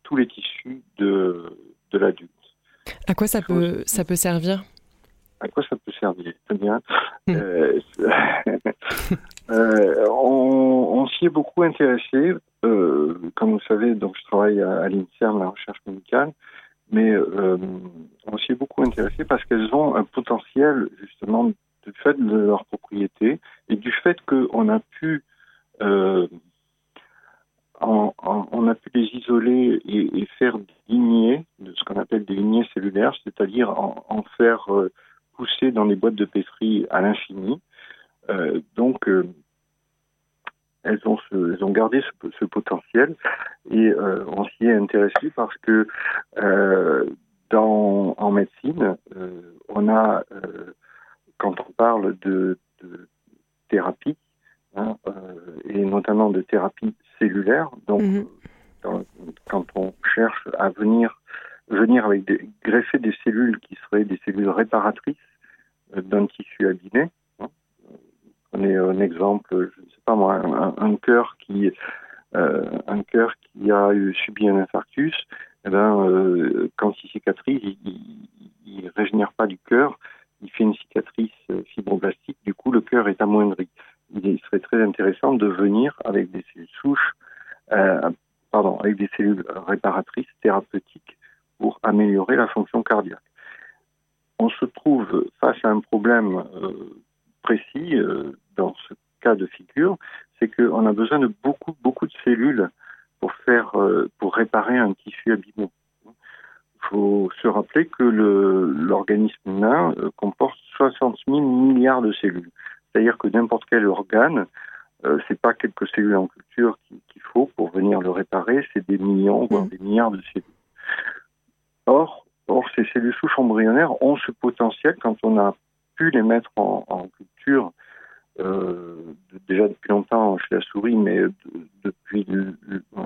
tous les tissus de, de l'adulte. À quoi ça peut, ça peut servir? À quoi ça peut servir? Très bien. Hmm. on, on s'y est beaucoup intéressé. comme vous savez, donc je travaille à, à l'INSERM, la recherche médicale, mais euh, on s'y est beaucoup intéressé parce qu'elles ont un potentiel justement du fait de leur propriété et du fait qu'on a pu euh, on, a pu les isoler et, faire des lignées, ce qu'on appelle des lignées cellulaires, c'est-à-dire en, faire euh, pousser dans les boîtes de pétri à l'infini. Euh, donc, elles ont, elles ont gardé ce, ce potentiel et on s'y est intéressé parce que dans, en médecine, on a, quand on parle de, de thérapie, hein, euh, et notamment de thérapie cellulaire, donc mm -hmm. dans, quand on cherche à venir, venir avec des, greffer des cellules qui seraient des cellules réparatrices d'un tissu abîmé, Prenez un exemple, je ne sais pas moi, un, un cœur qui euh, un cœur qui a eu, subi un infarctus, eh ben, euh, quand il cicatrise, il, ne régénère pas du cœur, il fait une cicatrice euh, fibroblastique, du coup le cœur est amoindri. Il serait très intéressant de venir avec des cellules souches, euh, pardon, avec des cellules réparatrices thérapeutiques pour améliorer la fonction cardiaque. On se trouve face à un problème euh, précis euh, dans ce cas de figure, c'est qu'on a besoin de beaucoup, beaucoup de cellules pour faire, euh, pour réparer un tissu abîmé. Il faut se rappeler que l'organisme humain euh, comporte 60 000 milliards de cellules. C'est-à-dire que n'importe quel organe, euh, c'est pas quelques cellules en culture qu'il faut pour venir le réparer, c'est des millions, voire des milliards de cellules. Or, or, ces cellules souches embryonnaires ont ce potentiel quand on a pu les mettre en, en culture euh, déjà depuis longtemps chez la souris, mais de, depuis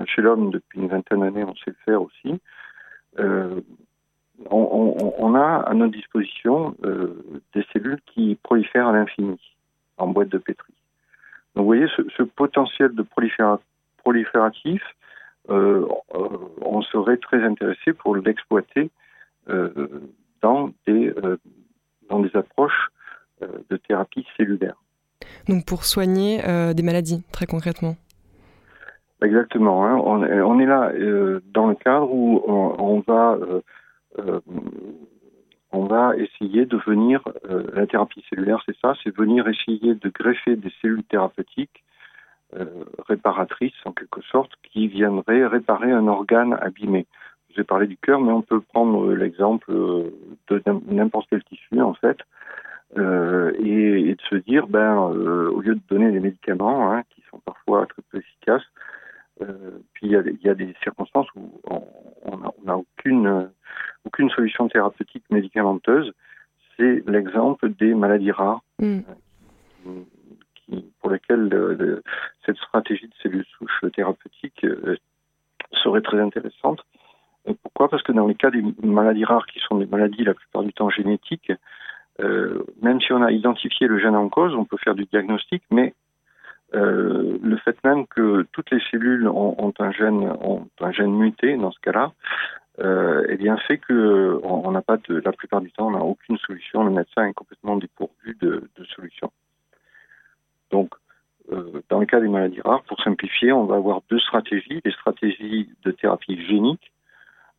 chez l'homme depuis une vingtaine d'années, on sait le faire aussi. Euh, on, a à notre disposition euh, des cellules qui prolifèrent à l'infini en boîte de pétri. Donc vous voyez, ce, potentiel de proliféra prolifératif, euh, on serait très intéressé pour l'exploiter dans des approches de thérapie cellulaire. Donc pour soigner des maladies, très concrètement. Exactement. Hein. On, est, là euh, dans le cadre où on, on va euh, euh on va essayer de venir euh, la thérapie cellulaire, c'est ça, c'est venir essayer de greffer des cellules thérapeutiques réparatrices en quelque sorte qui viendraient réparer un organe abîmé. Vous ai parlé du cœur, mais on peut prendre l'exemple de n'importe quel tissu en fait. Euh, et, et, de se dire, ben, euh, au lieu de donner des médicaments hein, qui sont parfois très peu efficaces, euh, puis il y, a, il y, a, des circonstances où on n'a aucune, aucune solution thérapeutique médicamenteuse. C'est l'exemple des maladies rares, mm. qui, pour lesquelles le, le, cette stratégie de cellules souches thérapeutiques euh, serait très intéressante. Pourquoi? Parce que dans les cas des maladies rares, qui sont des maladies la plupart du temps génétiques, euh, même si on a identifié le gène en cause, on peut faire du diagnostic, mais euh, le fait même que toutes les cellules ont, ont, un gène ont un gène muté dans ce cas-là, euh, eh bien fait que on n'a pas de la plupart du temps on n'a aucune solution. Le médecin est complètement dépourvu de, de solutions. Donc euh, dans le cas des maladies rares, pour simplifier, on va avoir deux stratégies, des stratégies de thérapie génique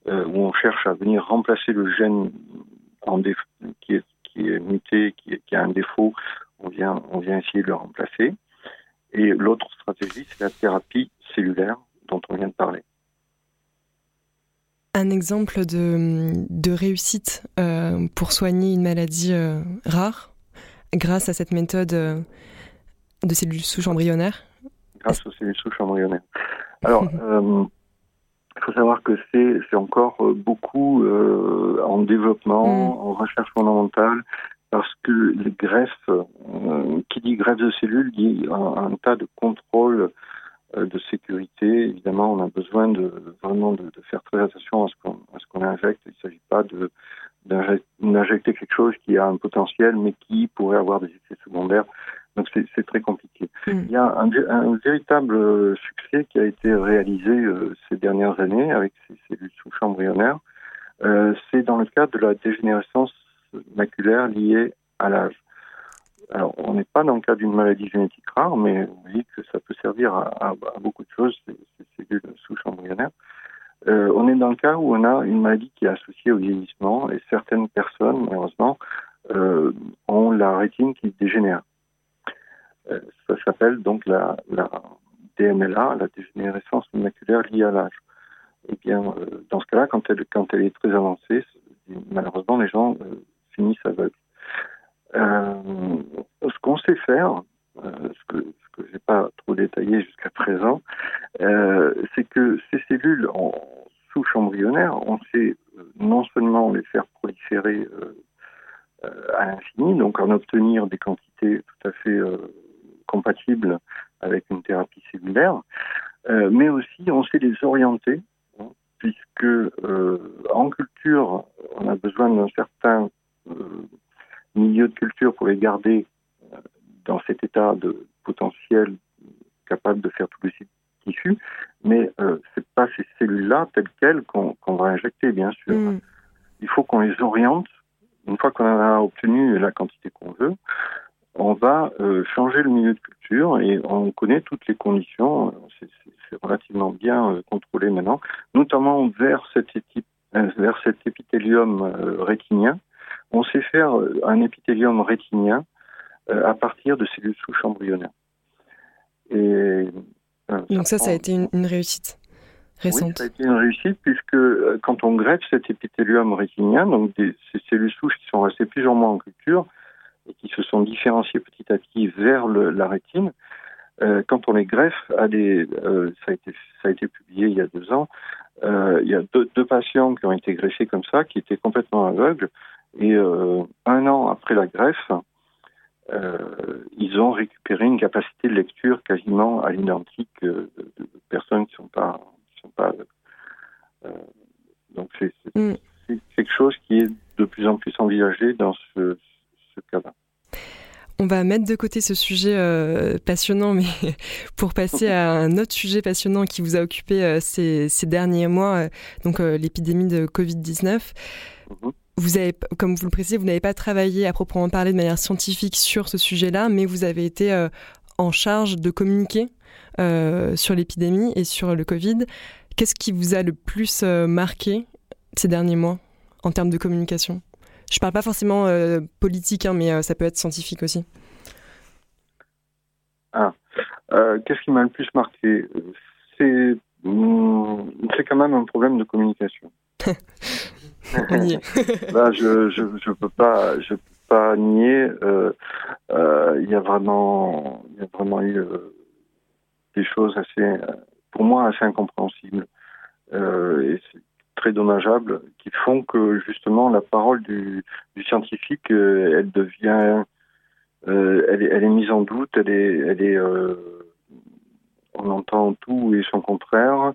où on cherche à venir remplacer le gène en qui, est, qui est muté, qui, qui a un défaut, on vient, on vient essayer de le remplacer. Et l'autre stratégie, c'est la thérapie cellulaire dont on vient de parler. Un exemple de, de réussite euh, pour soigner une maladie euh, rare grâce à cette méthode euh, de cellules souches embryonnaires? Grâce aux cellules souches embryonnaires. Alors, il faut savoir que c'est encore beaucoup en développement, mm. en recherche fondamentale parce que les greffes, euh, qui dit greffe de cellules, dit un, tas de contrôles euh, de sécurité. Évidemment, on a besoin de vraiment de, faire très attention à ce qu'on injecte. Il ne s'agit pas d'injecter quelque chose qui a un potentiel, mais qui pourrait avoir des effets secondaires. Donc c'est très compliqué. Hmm. Il y a un, véritable succès qui a été réalisé euh, ces dernières années avec ces cellules souches embryonnaires. c'est dans le cadre de la dégénérescence maculaire liée à l'âge. Alors, on n'est pas dans le cas d'une maladie génétique rare, mais on dit que ça peut servir à, beaucoup de choses, ces, cellules souches embryonnaires. Euh, on est dans le cas où on a une maladie qui est associée au vieillissement et certaines personnes, malheureusement, euh, ont la rétine qui dégénère. Euh, ça s'appelle donc la, la, DMLA, la dégénérescence maculaire liée à l'âge. Eh bien, dans ce cas-là, quand elle est très avancée, malheureusement, les gens aveugles. Euh, ce qu'on sait faire, euh, ce que que j'ai pas trop détaillé jusqu'à présent, euh, c'est que ces cellules en souche embryonnaire, on sait non seulement les faire proliférer à l'infini, donc en obtenir des quantités tout à fait compatibles avec une thérapie cellulaire, mais aussi on sait les orienter, hein, puisque en culture, on a besoin d'un certain euh, milieu de culture pour les garder euh, dans cet état de potentiel capable de faire tout le tissu, mais euh, c'est pas ces cellules-là telles quelles qu'on va injecter, bien sûr. Mm. Il faut qu'on les oriente. Une fois qu'on a obtenu la quantité qu'on veut, on va euh, changer le milieu de culture et on connaît toutes les conditions. C'est relativement bien contrôlé maintenant, notamment vers vers cet épithélium rétinien on sait faire euh, un épithélium rétinien euh, à partir de cellules souches embryonnaires. Et, euh, Donc ça, ça a été une, réussite récente. Oui, ça a été une réussite puisque quand on greffe cet épithélium rétinien, donc ces cellules souches qui sont restées plus ou moins en culture et qui se sont différenciées petit à petit vers la rétine, quand on les greffe, à des, ça, a été, ça a été publié il y a deux ans, il y a deux, deux, patients qui ont été greffés comme ça, qui étaient complètement aveugles, et euh, un an après la greffe, euh, ils ont récupéré une capacité de lecture quasiment à l'identique euh, de, personnes qui sont pas, sont pas. donc mm. c'est quelque chose qui est de plus en plus envisagé dans ce, ce cas-là. On va mettre de côté ce sujet passionnant, mais pour passer à un autre sujet passionnant qui vous a occupé ces, ces, derniers mois, donc l'épidémie de Covid-19 vous avez, comme vous le précisez, vous n'avez pas travaillé à proprement parler de manière scientifique sur ce sujet-là, mais vous avez été euh, en charge de communiquer euh, sur l'épidémie et sur le Covid. Qu'est-ce qui vous a le plus euh, marqué ces derniers mois en termes de communication? Je ne parle pas forcément politique, hein, mais ça peut être scientifique aussi. Ah, qu'est-ce qui m'a le plus marqué? C'est hum, c'est quand même un problème de communication. Là, je, je, je peux pas, je peux pas nier. Euh, euh, il y a vraiment, il y a vraiment eu euh, des choses assez, pour moi, assez incompréhensibles et c'est très dommageable, qui font que justement la parole du, du scientifique, elle devient, elle est, elle, est, mise en doute, elle est, elle est, on entend tout et son contraire.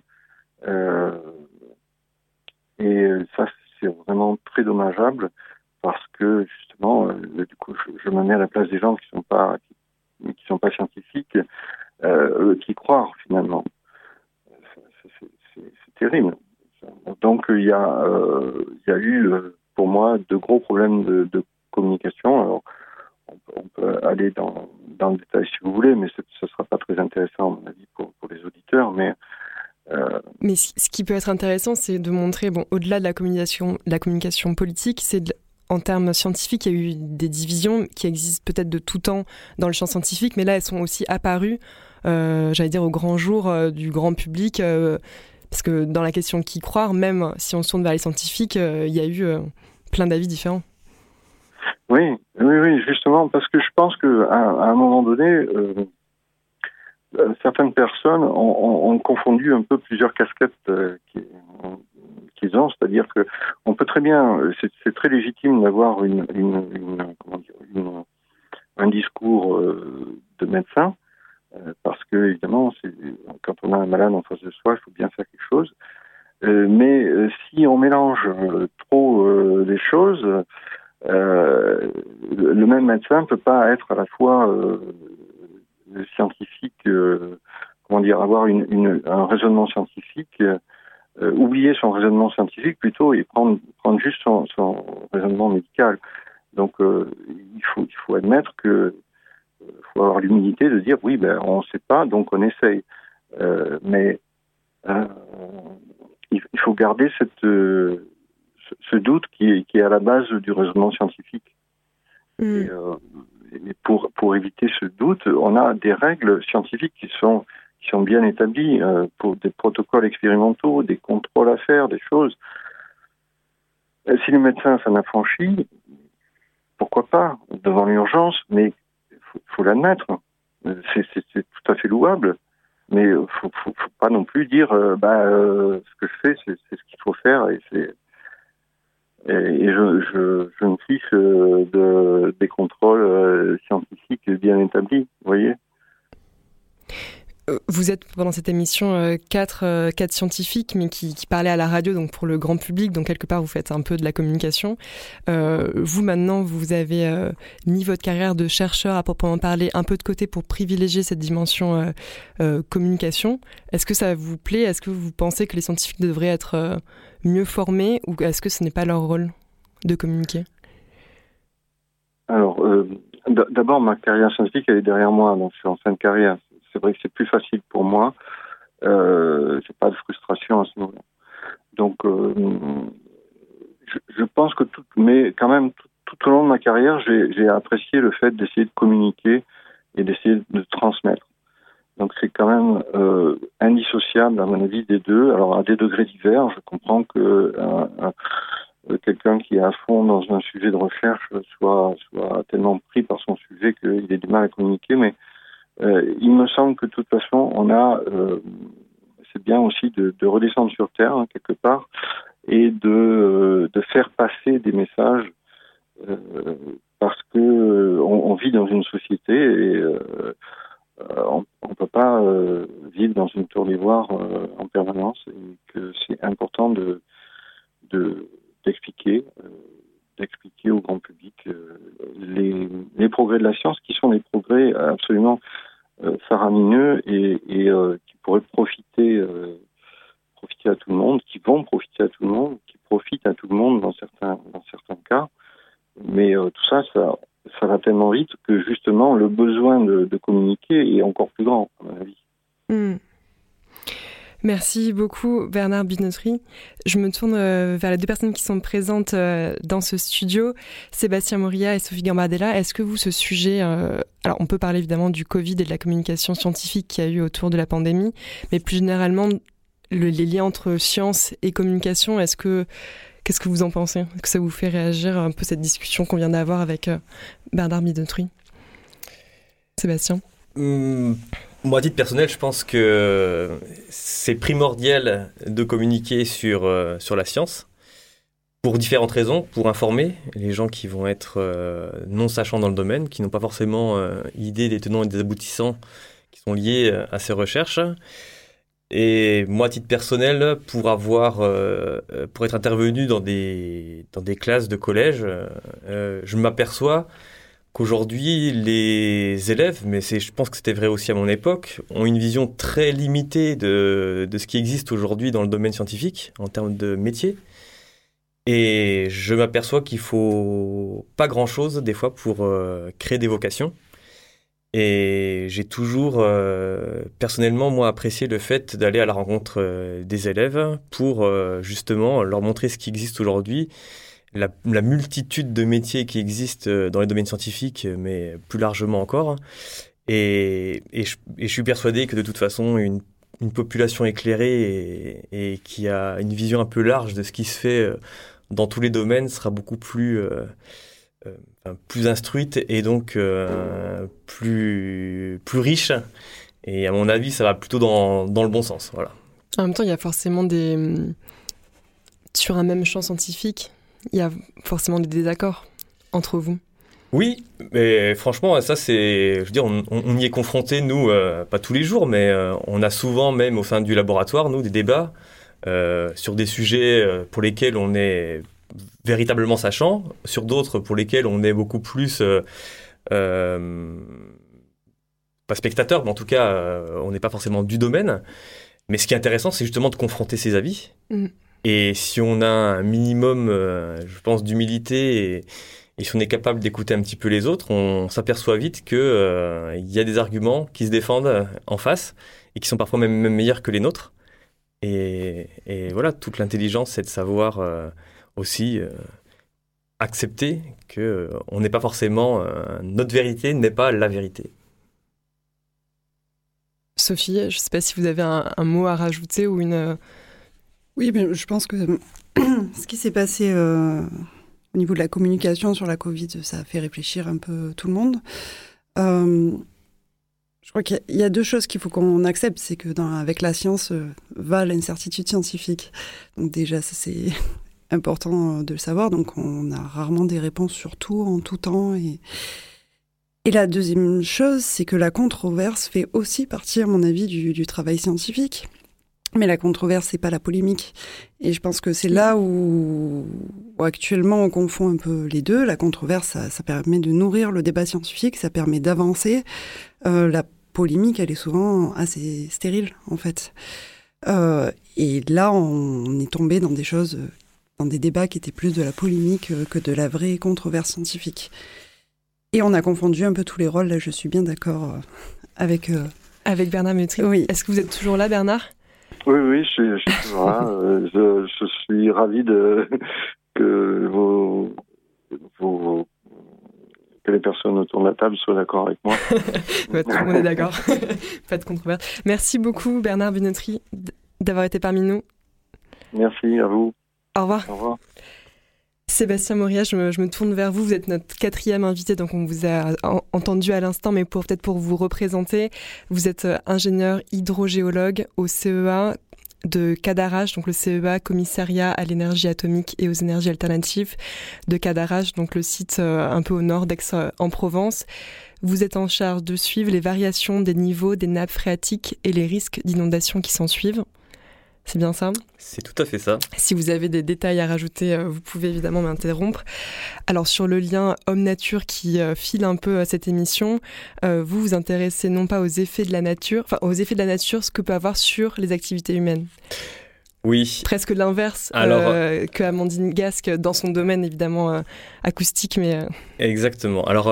et ça, c'est vraiment très dommageable parce que justement, euh, du coup, je, me mets à la place des gens qui sont pas qui, qui sont pas scientifiques, euh, qui croient finalement. C'est terrible. Donc il y a euh, il y a eu euh, pour moi de gros problèmes de, communication. Alors on, peut aller dans, le détail si vous voulez, mais ce ne sera pas très intéressant à mon avis pour, pour les auditeurs. Mais Mais ce qui peut être intéressant, c'est de montrer, bon, au-delà de la communication, la communication politique, c'est en termes scientifiques, il y a eu des divisions qui existent peut-être de tout temps dans le champ scientifique, mais là, elles sont aussi apparues, euh, j'allais dire, au grand jour euh, du grand public. Euh, parce que dans la question qui croire, même si on se tourne vers les scientifiques, il y a eu plein d'avis différents. Oui, oui, oui, justement, parce que je pense qu'à à un moment donné, euh, certaines personnes ont, ont, confondu un peu plusieurs casquettes euh, qu'ils ont, c'est-à-dire que on peut très bien, c'est très légitime d'avoir une, une, une, un discours euh, de médecin, parce que évidemment, quand on a un malade en face de soi, il faut bien faire quelque chose. mais si on mélange trop les choses, le même médecin ne peut pas être à la fois scientifique, euh, comment dire, avoir une, une, un raisonnement scientifique, euh, oublier son raisonnement scientifique plutôt et prendre, prendre juste son, son raisonnement médical. Donc euh, il, faut, il faut admettre que faut avoir l'humilité de dire oui, ben, on ne sait pas, donc on essaye. mais il, faut garder cette, ce, doute qui est, qui est à la base du raisonnement scientifique. Mm. Et, et pour, éviter ce doute, on a des règles scientifiques qui sont, bien établies euh, pour des protocoles expérimentaux, des contrôles à faire, des choses. Si le médecin s'en a franchi, pourquoi pas, devant l'urgence, mais il faut, l'admettre. C'est tout à fait louable, mais il faut, faut, pas non plus dire euh, bah, euh, ce que je fais, c'est ce qu'il faut faire et c'est et, je, je, je, me fiche euh, de, des contrôles euh, scientifiques bien établis, vous voyez vous êtes pendant cette émission quatre, quatre scientifiques, mais qui, parlaient à la radio, donc pour le grand public, donc quelque part vous faites un peu de la communication. Euh, vous maintenant, vous avez euh, mis votre carrière de chercheur à proprement parler un peu de côté pour privilégier cette dimension communication. Est-ce que ça vous plaît? Est-ce que vous pensez que les scientifiques devraient être mieux formés ou est-ce que ce n'est pas leur rôle de communiquer? Alors, euh, d'abord, ma carrière scientifique, elle est derrière moi, donc je suis en fin de carrière. C'est vrai que c'est plus facile pour moi. Euh, j'ai pas de frustration à ce moment-là. Donc, euh, je, pense que tout, mais quand même, tout, au long de ma carrière, j'ai apprécié le fait d'essayer de communiquer et d'essayer de transmettre. Donc c'est quand même euh, indissociable à mon avis des deux. Alors à des degrés divers, je comprends que euh, quelqu'un qui est à fond dans un sujet de recherche soit, soit tellement pris par son sujet qu'il ait du mal à communiquer, mais il me semble que de toute façon, on a, euh, c'est bien aussi de, de, redescendre sur terre hein, quelque part et de, euh, de faire passer des messages euh, parce que on, on, vit dans une société et euh, on ne peut pas euh, vivre dans une tour d'ivoire euh, en permanence et que c'est important de d'expliquer d'expliquer au grand public les, les, progrès de la science qui sont des progrès absolument faramineux et, et qui pourraient profiter profiter à tout le monde, qui vont profiter à tout le monde, qui profitent à tout le monde dans certains dans certains cas. Mais tout ça, ça ça va tellement vite que justement le besoin de, de communiquer est encore plus grand, à mon avis. Hmm. Merci beaucoup Bernard Binotry. Je me tourne euh, vers les deux personnes qui sont présentes euh, dans ce studio, Sébastien Moria et Sophie Gambardella. Est-ce que vous, ce sujet, euh, alors on peut parler évidemment du Covid et de la communication scientifique qu'il y a eu autour de la pandémie, mais plus généralement le, les liens entre science et communication, est-ce que Qu'est-ce que vous en pensez? Est-ce que ça vous fait réagir un peu cette discussion qu'on vient d'avoir avec Bernard Midotry Sébastien? Hum, Moi, à titre personnel, je pense que c'est primordial de communiquer sur, euh, sur la science pour différentes raisons, pour informer les gens qui vont être euh, non sachants dans le domaine, qui n'ont pas forcément idée des tenants et des aboutissants qui sont liés à ces recherches. Et moi, à titre personnel, pour avoir, euh, pour être intervenu dans des, dans des classes de collège, euh, je m'aperçois qu'aujourd'hui, les élèves, mais je pense que c'était vrai aussi à mon époque, ont une vision très limitée de, ce qui existe aujourd'hui dans le domaine scientifique en termes de métier. Et je m'aperçois qu'il faut pas grand chose des fois pour euh, créer des vocations. Et j'ai toujours, personnellement, moi, apprécié le fait d'aller à la rencontre des élèves pour justement leur montrer ce qui existe aujourd'hui, la, multitude de métiers qui existent dans les domaines scientifiques, mais plus largement encore. Et, je, suis persuadé que de toute façon, une, population éclairée et, qui a une vision un peu large de ce qui se fait euh, dans tous les domaines sera beaucoup plus, euh, euh, plus instruite et donc plus, plus riche. Et à mon avis, ça va plutôt dans, dans le bon sens. Voilà. En même temps, il y a forcément des. Sur un même champ scientifique, il y a forcément des désaccords entre vous. Oui, mais franchement, ça c'est, je veux dire, on, y est confronté nous, euh, pas tous les jours, mais euh, on a souvent même au sein du laboratoire nous des débats euh, sur des sujets pour lesquels on est véritablement sachant, sur d'autres pour lesquels on est beaucoup plus pas spectateur, mais en tout cas, on n'est pas forcément du domaine. Mais ce qui est intéressant, c'est justement de confronter ses avis. Mm. Et si on a un minimum, je pense, d'humilité et si on est capable d'écouter un petit peu les autres, on s'aperçoit vite qu'il euh, y a des arguments qui se défendent euh, en face et qui sont parfois même, meilleurs que les nôtres. Et, voilà, toute l'intelligence, c'est de savoir euh, aussi accepter que on n'est pas forcément notre vérité n'est pas la vérité. Sophie, je ne sais pas si vous avez un, mot à rajouter ou une. Oui, mais je pense que ce qui s'est passé au niveau de la communication sur la Covid, ça a fait réfléchir un peu tout le monde. Euh, je crois qu'il y, a deux choses qu'il faut qu'on accepte, c'est que avec la science euh, va l'incertitude scientifique. Donc déjà, ça c'est important euh, de le savoir. Donc on a rarement des réponses sur tout, en tout temps. Et, et la deuxième chose, c'est que la controverse fait aussi partie, à mon avis, du travail scientifique. Mais la controverse, c'est pas la polémique. Et je pense que c'est là où, actuellement on confond un peu les deux. La controverse, ça, ça permet de nourrir le débat scientifique, ça permet d'avancer. Euh, la polémique, elle est souvent assez stérile, en fait. Euh, et là, on est tombé dans des choses, dans des débats qui étaient plus de la polémique que de la vraie controverse scientifique. Et on a confondu un peu tous les rôles. Là, je suis bien d'accord euh, avec. Euh, avec Bernard Métry. Oui. Est-ce que vous êtes toujours là, Bernard? Oui, oui, je, suis toujours là. Euh, je, suis ravi de, que vos, vos, que les personnes autour de la table soient d'accord avec moi. on est d'accord. Pas de controverse. Merci beaucoup, Bernard Binotry, d'avoir été parmi nous. Merci à vous. Au revoir. Au revoir. Sébastien Moria, je me, tourne vers vous. Vous êtes notre quatrième invité, donc on vous a entendu à l'instant, mais pour peut-être pour vous représenter, vous êtes euh, ingénieur hydrogéologue au CEA de Cadarache, donc le CEA, Commissariat à l'énergie atomique et aux énergies alternatives de Cadarache, donc le site euh, un peu au nord d'Aix-en-Provence. Vous êtes en charge de suivre les variations des niveaux des nappes phréatiques et les risques d'inondation qui s'en suivent. C'est bien ça? C'est tout à fait ça. Si vous avez des détails à rajouter, euh, vous pouvez évidemment m'interrompre. Alors sur le lien homme-nature qui euh, file un peu à cette émission, euh, vous vous intéressez non pas aux effets de la nature, enfin aux effets de la nature, ce que peut avoir sur les activités humaines? Oui. Presque l'inverse que Amandine Gasque dans son domaine évidemment acoustique, mais. Exactement. Alors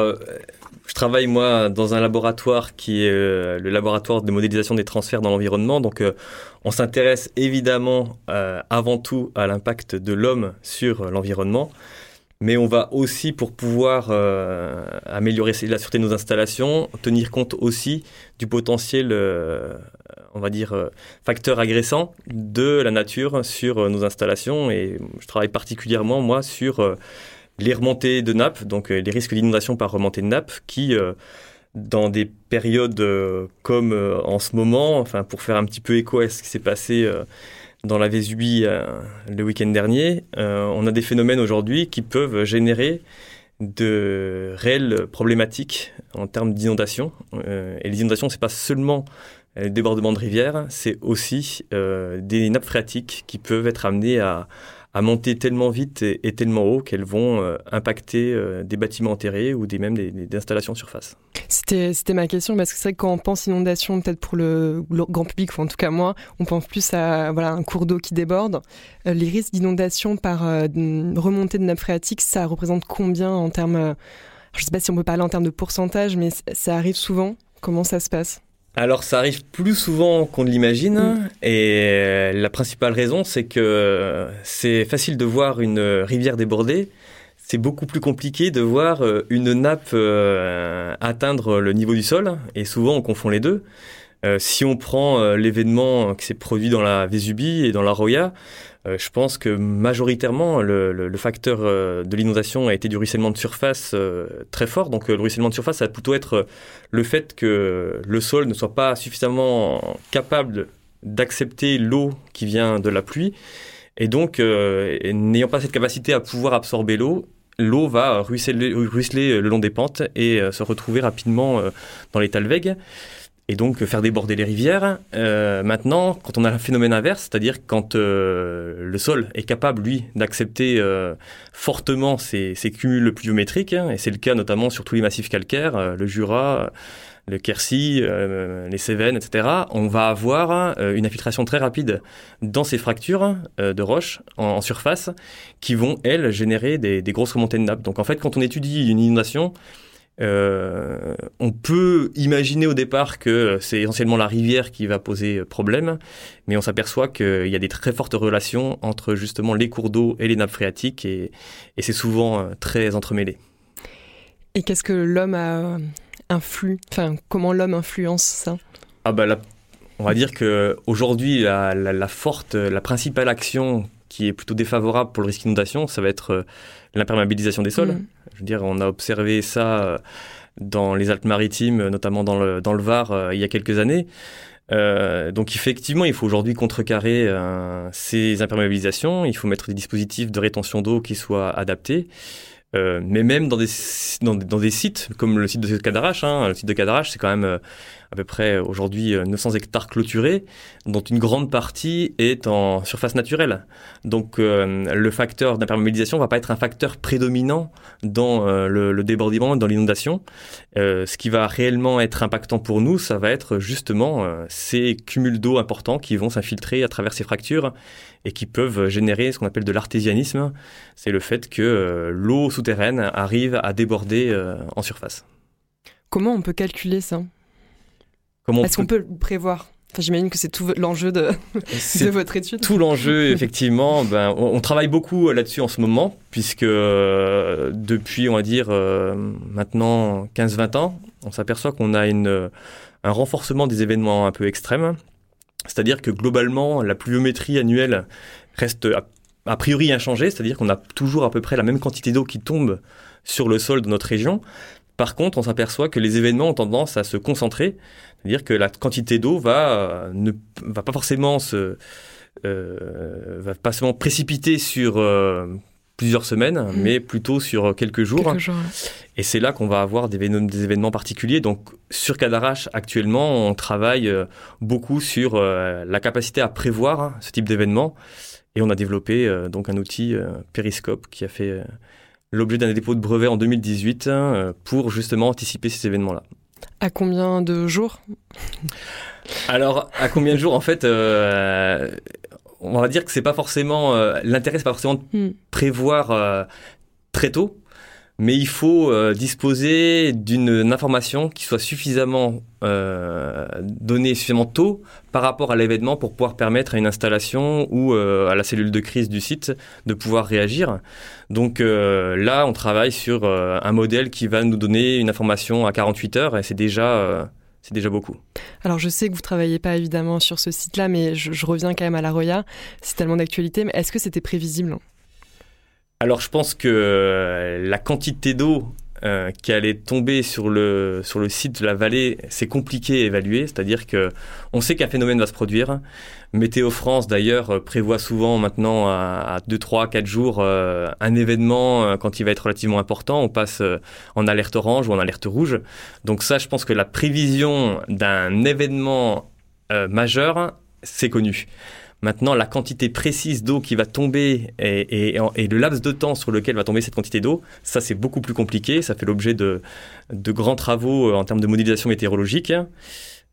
je travaille moi dans un laboratoire qui est euh, le laboratoire de modélisation des transferts dans l'environnement. Donc euh, on s'intéresse évidemment euh, avant tout à l'impact de l'homme sur l'environnement. Mais on va aussi, pour pouvoir améliorer la sûreté de nos installations, tenir compte aussi du potentiel, on va dire, facteur agressant de la nature sur nos installations. Et je travaille particulièrement, moi, sur les remontées de nappes, donc euh, les risques d'inondation par remontée de nappes, qui, euh, dans des périodes euh, comme en ce moment, enfin pour faire un petit peu écho à ce qui s'est passé dans la Vésubie le week-end dernier, on a des phénomènes aujourd'hui qui peuvent générer de réelles problématiques en termes d'inondation. et les inondations, c'est pas seulement les débordements de rivières, c'est aussi des nappes phréatiques qui peuvent être amenées à, à monter tellement vite et, tellement haut qu'elles vont euh, impacter euh, des bâtiments enterrés ou des, même des, installations surface. C'était, c'était ma question parce que c'est vrai que quand on pense inondation, peut-être pour le, grand public, ou en tout cas moi, on pense plus à voilà, un cours d'eau qui déborde. Euh, les risques d'inondation par remontée de nappe phréatique, ça représente combien en termes Je ne sais pas si on peut parler en termes de pourcentage, mais ça arrive souvent. Comment ça se passe? Alors ça arrive plus souvent qu'on ne l'imagine mm. et la principale raison c'est que c'est facile de voir une rivière déborder, c'est beaucoup plus compliqué de voir euh, une nappe euh, atteindre le niveau du sol et souvent on confond les deux. Euh, si on prend l'événement qui s'est produit dans la Vésubie et dans la Roya, euh, je pense que majoritairement, le, facteur euh, de l'inondation a été du ruissellement de surface euh, très fort. Donc le ruissellement de surface, ça va plutôt être le fait que le sol ne soit pas suffisamment capable d'accepter l'eau qui vient de la pluie. Et donc, n'ayant pas cette capacité à pouvoir absorber l'eau, l'eau va ruisseler, ruisseler, le long des pentes et se retrouver rapidement dans les talwegs et donc faire déborder les rivières. Euh, maintenant, quand on a un phénomène inverse, c'est-à-dire quand euh, le sol est capable, lui, d'accepter euh, fortement ces, ces, cumuls pluviométriques, hein, et c'est le cas notamment sur tous les massifs calcaires, le Jura, le Quercy, les Cévennes, etc., on va avoir une infiltration très rapide dans ces fractures de roches en, surface qui vont, elles, générer des, des grosses remontées de nappes. Donc en fait, quand on étudie une inondation, euh, on peut imaginer au départ que c'est essentiellement la rivière qui va poser problème, mais on s'aperçoit qu'il y a des très fortes relations entre justement les cours d'eau et les nappes phréatiques, et, c'est souvent euh, très entremêlé. Et qu'est-ce que l'homme a influe, enfin comment l'homme influence ça? Ah bah on va dire que aujourd'hui la, la, forte, la principale action qui est plutôt défavorable pour le risque d'inondation, ça va être euh, l'imperméabilisation des sols. Mm. Je veux dire, on a observé ça euh, dans les Alpes-Maritimes, notamment dans le, dans le Var, euh, il y a quelques années. donc effectivement, il faut aujourd'hui contrecarrer ces imperméabilisations. Il faut mettre des dispositifs de rétention d'eau qui soient adaptés. Mais même dans des, dans, des sites comme le site de Cadarache, hein, le site de Cadarache, c'est quand même à peu près aujourd'hui 900 euh, hectares clôturés, dont une grande partie est en surface naturelle. Donc euh, le facteur d'imperméabilisation ne va pas être un facteur prédominant dans euh, le, le, débordement, dans l'inondation. ce qui va réellement être impactant pour nous, ça va être justement ces cumuls d'eau importants qui vont s'infiltrer à travers ces fractures et qui peuvent générer ce qu'on appelle de l'artésianisme. C'est le fait que l'eau souterraine arrive à déborder en surface. Comment on peut calculer ça? Est-ce qu'on peut le prévoir? J'imagine que c'est tout l'enjeu de, votre étude. Tout l'enjeu, effectivement. Ben, on, travaille beaucoup là-dessus en ce moment, puisque euh, depuis, on va dire, euh, maintenant 15-20 ans, on s'aperçoit qu'on a une, un renforcement des événements un peu extrêmes. C'est-à-dire que globalement, la pluviométrie annuelle reste a priori inchangée, c'est-à-dire qu'on a toujours à peu près la même quantité d'eau qui tombe sur le sol de notre région. Par contre, on s'aperçoit que les événements ont tendance à se concentrer, c'est-à-dire que la quantité d'eau va euh, ne va pas forcément se euh, va pas seulement précipiter sur euh, plusieurs semaines, mmh. mais plutôt sur quelques jours. Et c'est là qu'on va avoir des, des, événements particuliers. Donc sur Cadarache, actuellement, on travaille beaucoup sur la capacité à prévoir hein, ce type d'événement. Et on a développé donc un outil Periscope qui a fait l'objet d'un dépôt de brevet en 2018 hein, pour justement anticiper ces événements-là. À combien de jours? Alors, à combien de jours? En fait, euh, on va dire que c'est pas forcément euh, l'intérêt, c'est pas forcément de hmm. prévoir euh, très tôt mais il faut euh, disposer d'une information qui soit suffisamment donnée suffisamment tôt par rapport à l'événement pour pouvoir permettre à une installation ou à la cellule de crise du site de pouvoir réagir. Donc là, on travaille sur un modèle qui va nous donner une information à 48 heures et c'est déjà c'est déjà beaucoup. Alors je sais que vous travaillez pas évidemment sur ce site-là, mais je, je, reviens quand même à la Roya. C'est tellement d'actualité. Mais est-ce que c'était prévisible? Alors je pense que euh, la quantité d'eau euh, qui allait tomber sur le, sur le site de la vallée, c'est compliqué à évaluer. C'est-à-dire que on sait qu'un phénomène va se produire. Météo France, d'ailleurs, euh, prévoit souvent maintenant à, 2, 3, 4 jours un événement quand il va être relativement important. On passe en alerte orange ou en alerte rouge. Donc ça, je pense que la prévision d'un événement majeur, c'est connu. Maintenant, la quantité précise d'eau qui va tomber et, le laps de temps sur lequel va tomber cette quantité d'eau, ça c'est beaucoup plus compliqué. Ça fait l'objet de, grands travaux euh, en termes de modélisation météorologique.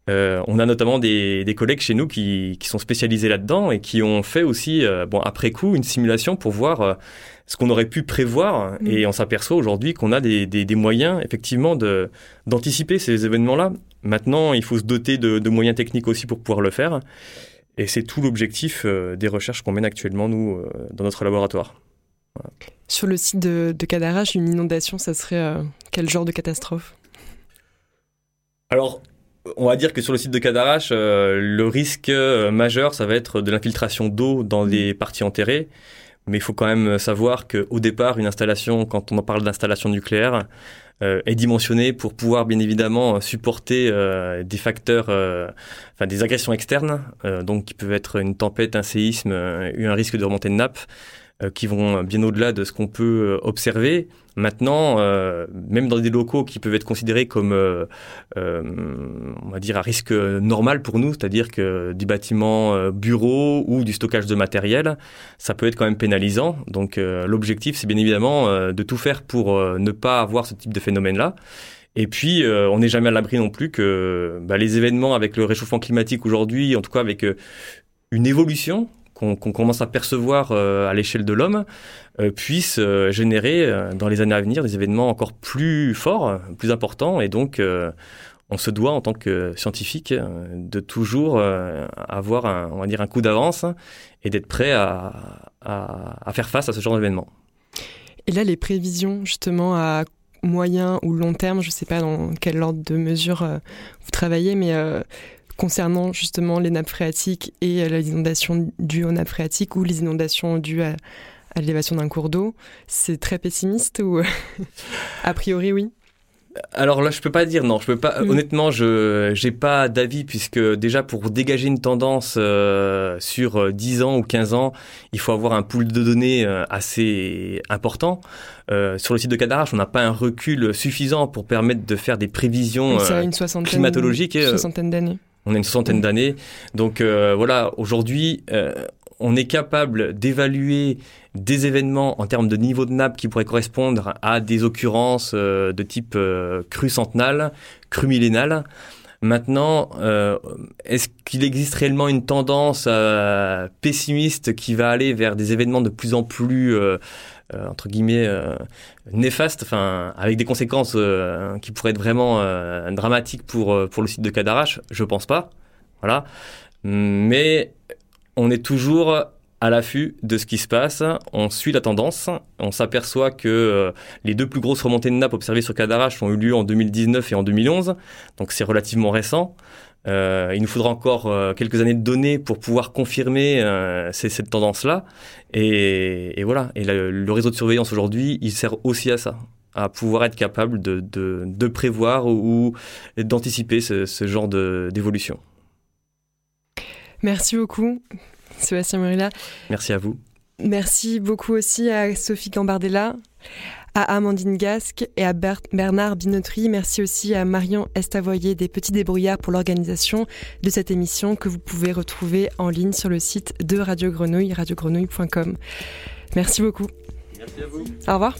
on a notamment des, collègues chez nous qui, sont spécialisés là-dedans et qui ont fait aussi, bon, après coup, une simulation pour voir ce qu'on aurait pu prévoir. Mm. Et on s'aperçoit aujourd'hui qu'on a des, moyens, effectivement, d'anticiper ces événements-là. Maintenant, il faut se doter de, moyens techniques aussi pour pouvoir le faire. Et c'est tout l'objectif euh, des recherches qu'on mène actuellement, nous, euh, dans notre laboratoire. Sur le site de, de Cadarache, une inondation, ça serait euh, quel genre de catastrophe? Alors, on va dire que sur le site de Cadarache, le risque majeur, ça va être de l'infiltration d'eau dans les parties enterrées. Mais il faut quand même savoir qu'au départ, une installation, quand on en parle d'installation nucléaire, est dimensionnée pour pouvoir bien évidemment supporter euh, des facteurs, euh, enfin des agressions externes, donc qui peuvent être une tempête, un séisme, un risque de remontée de nappe. Euh, qui vont bien au-delà de ce qu'on peut euh, observer. Maintenant, euh, même dans des locaux qui peuvent être considérés comme, on va dire, à risque normal pour nous, c'est-à-dire que du bâtiment bureau ou du stockage de matériel, ça peut être quand même pénalisant. Donc l'objectif, c'est bien évidemment de tout faire pour ne pas avoir ce type de phénomène-là. Et puis, on n'est jamais à l'abri non plus que bah, les événements avec le réchauffement climatique aujourd'hui, en tout cas avec une évolution qu'on commence à percevoir euh, à l'échelle de l'homme euh, puisse euh, générer dans les années à venir des événements encore plus forts, plus importants. Et donc, on se doit en tant que scientifique de toujours avoir un, on va dire un coup d'avance et d'être prêt à, à, faire face à ce genre d'événements. Et là, les prévisions justement à moyen ou long terme, je ne sais pas dans quel ordre de mesure vous travaillez, mais concernant justement les nappes phréatiques et les inondations dues aux nappes phréatiques ou les inondations dues à, l'élévation d'un cours d'eau, c'est très pessimiste ou a priori oui? Alors là, je peux pas dire non. Je peux pas. Mm. Honnêtement, je j'ai pas d'avis puisque déjà pour dégager une tendance euh, sur 10 ans ou 15 ans, il faut avoir un pool de données euh, assez important. Euh, sur le site de Cadarache, on n'a pas un recul suffisant pour permettre de faire des prévisions climatologiques. Une soixantaine d'années on a une centaine d'années. Donc euh, voilà, aujourd'hui, euh, on est capable d'évaluer des événements en termes de niveau de nappe qui pourraient correspondre à des occurrences euh, de type crue centenale, crue millénale. Maintenant, est-ce qu'il existe réellement une tendance pessimiste qui va aller vers des événements de plus en plus euh, entre guillemets euh, néfaste, enfin avec des conséquences euh, qui pourraient être vraiment dramatiques pour pour le site de Cadarache, je pense pas. Voilà, mais on est toujours à l'affût de ce qui se passe, on suit la tendance, on s'aperçoit que les deux plus grosses remontées de nappe observées sur Cadarache ont eu lieu en 2019 et en 2011, donc c'est relativement récent. Euh, il nous faudra encore euh, quelques années de données pour pouvoir confirmer euh, cette tendance-là. Et, voilà. Et le, réseau de surveillance aujourd'hui, il sert aussi à ça, à pouvoir être capable de, prévoir ou, d'anticiper ce, genre d'évolution. Merci beaucoup, Sébastien Morilla. Merci à vous. Merci beaucoup aussi à Sophie Gambardella, à Amandine Gasque et à Bernard Binotry. Merci aussi à Marion Estavoyer des Petits Débrouillards pour l'organisation de cette émission que vous pouvez retrouver en ligne sur le site de Radio Grenouille, radiogrenouille.com. Merci beaucoup. Merci à vous. Au revoir.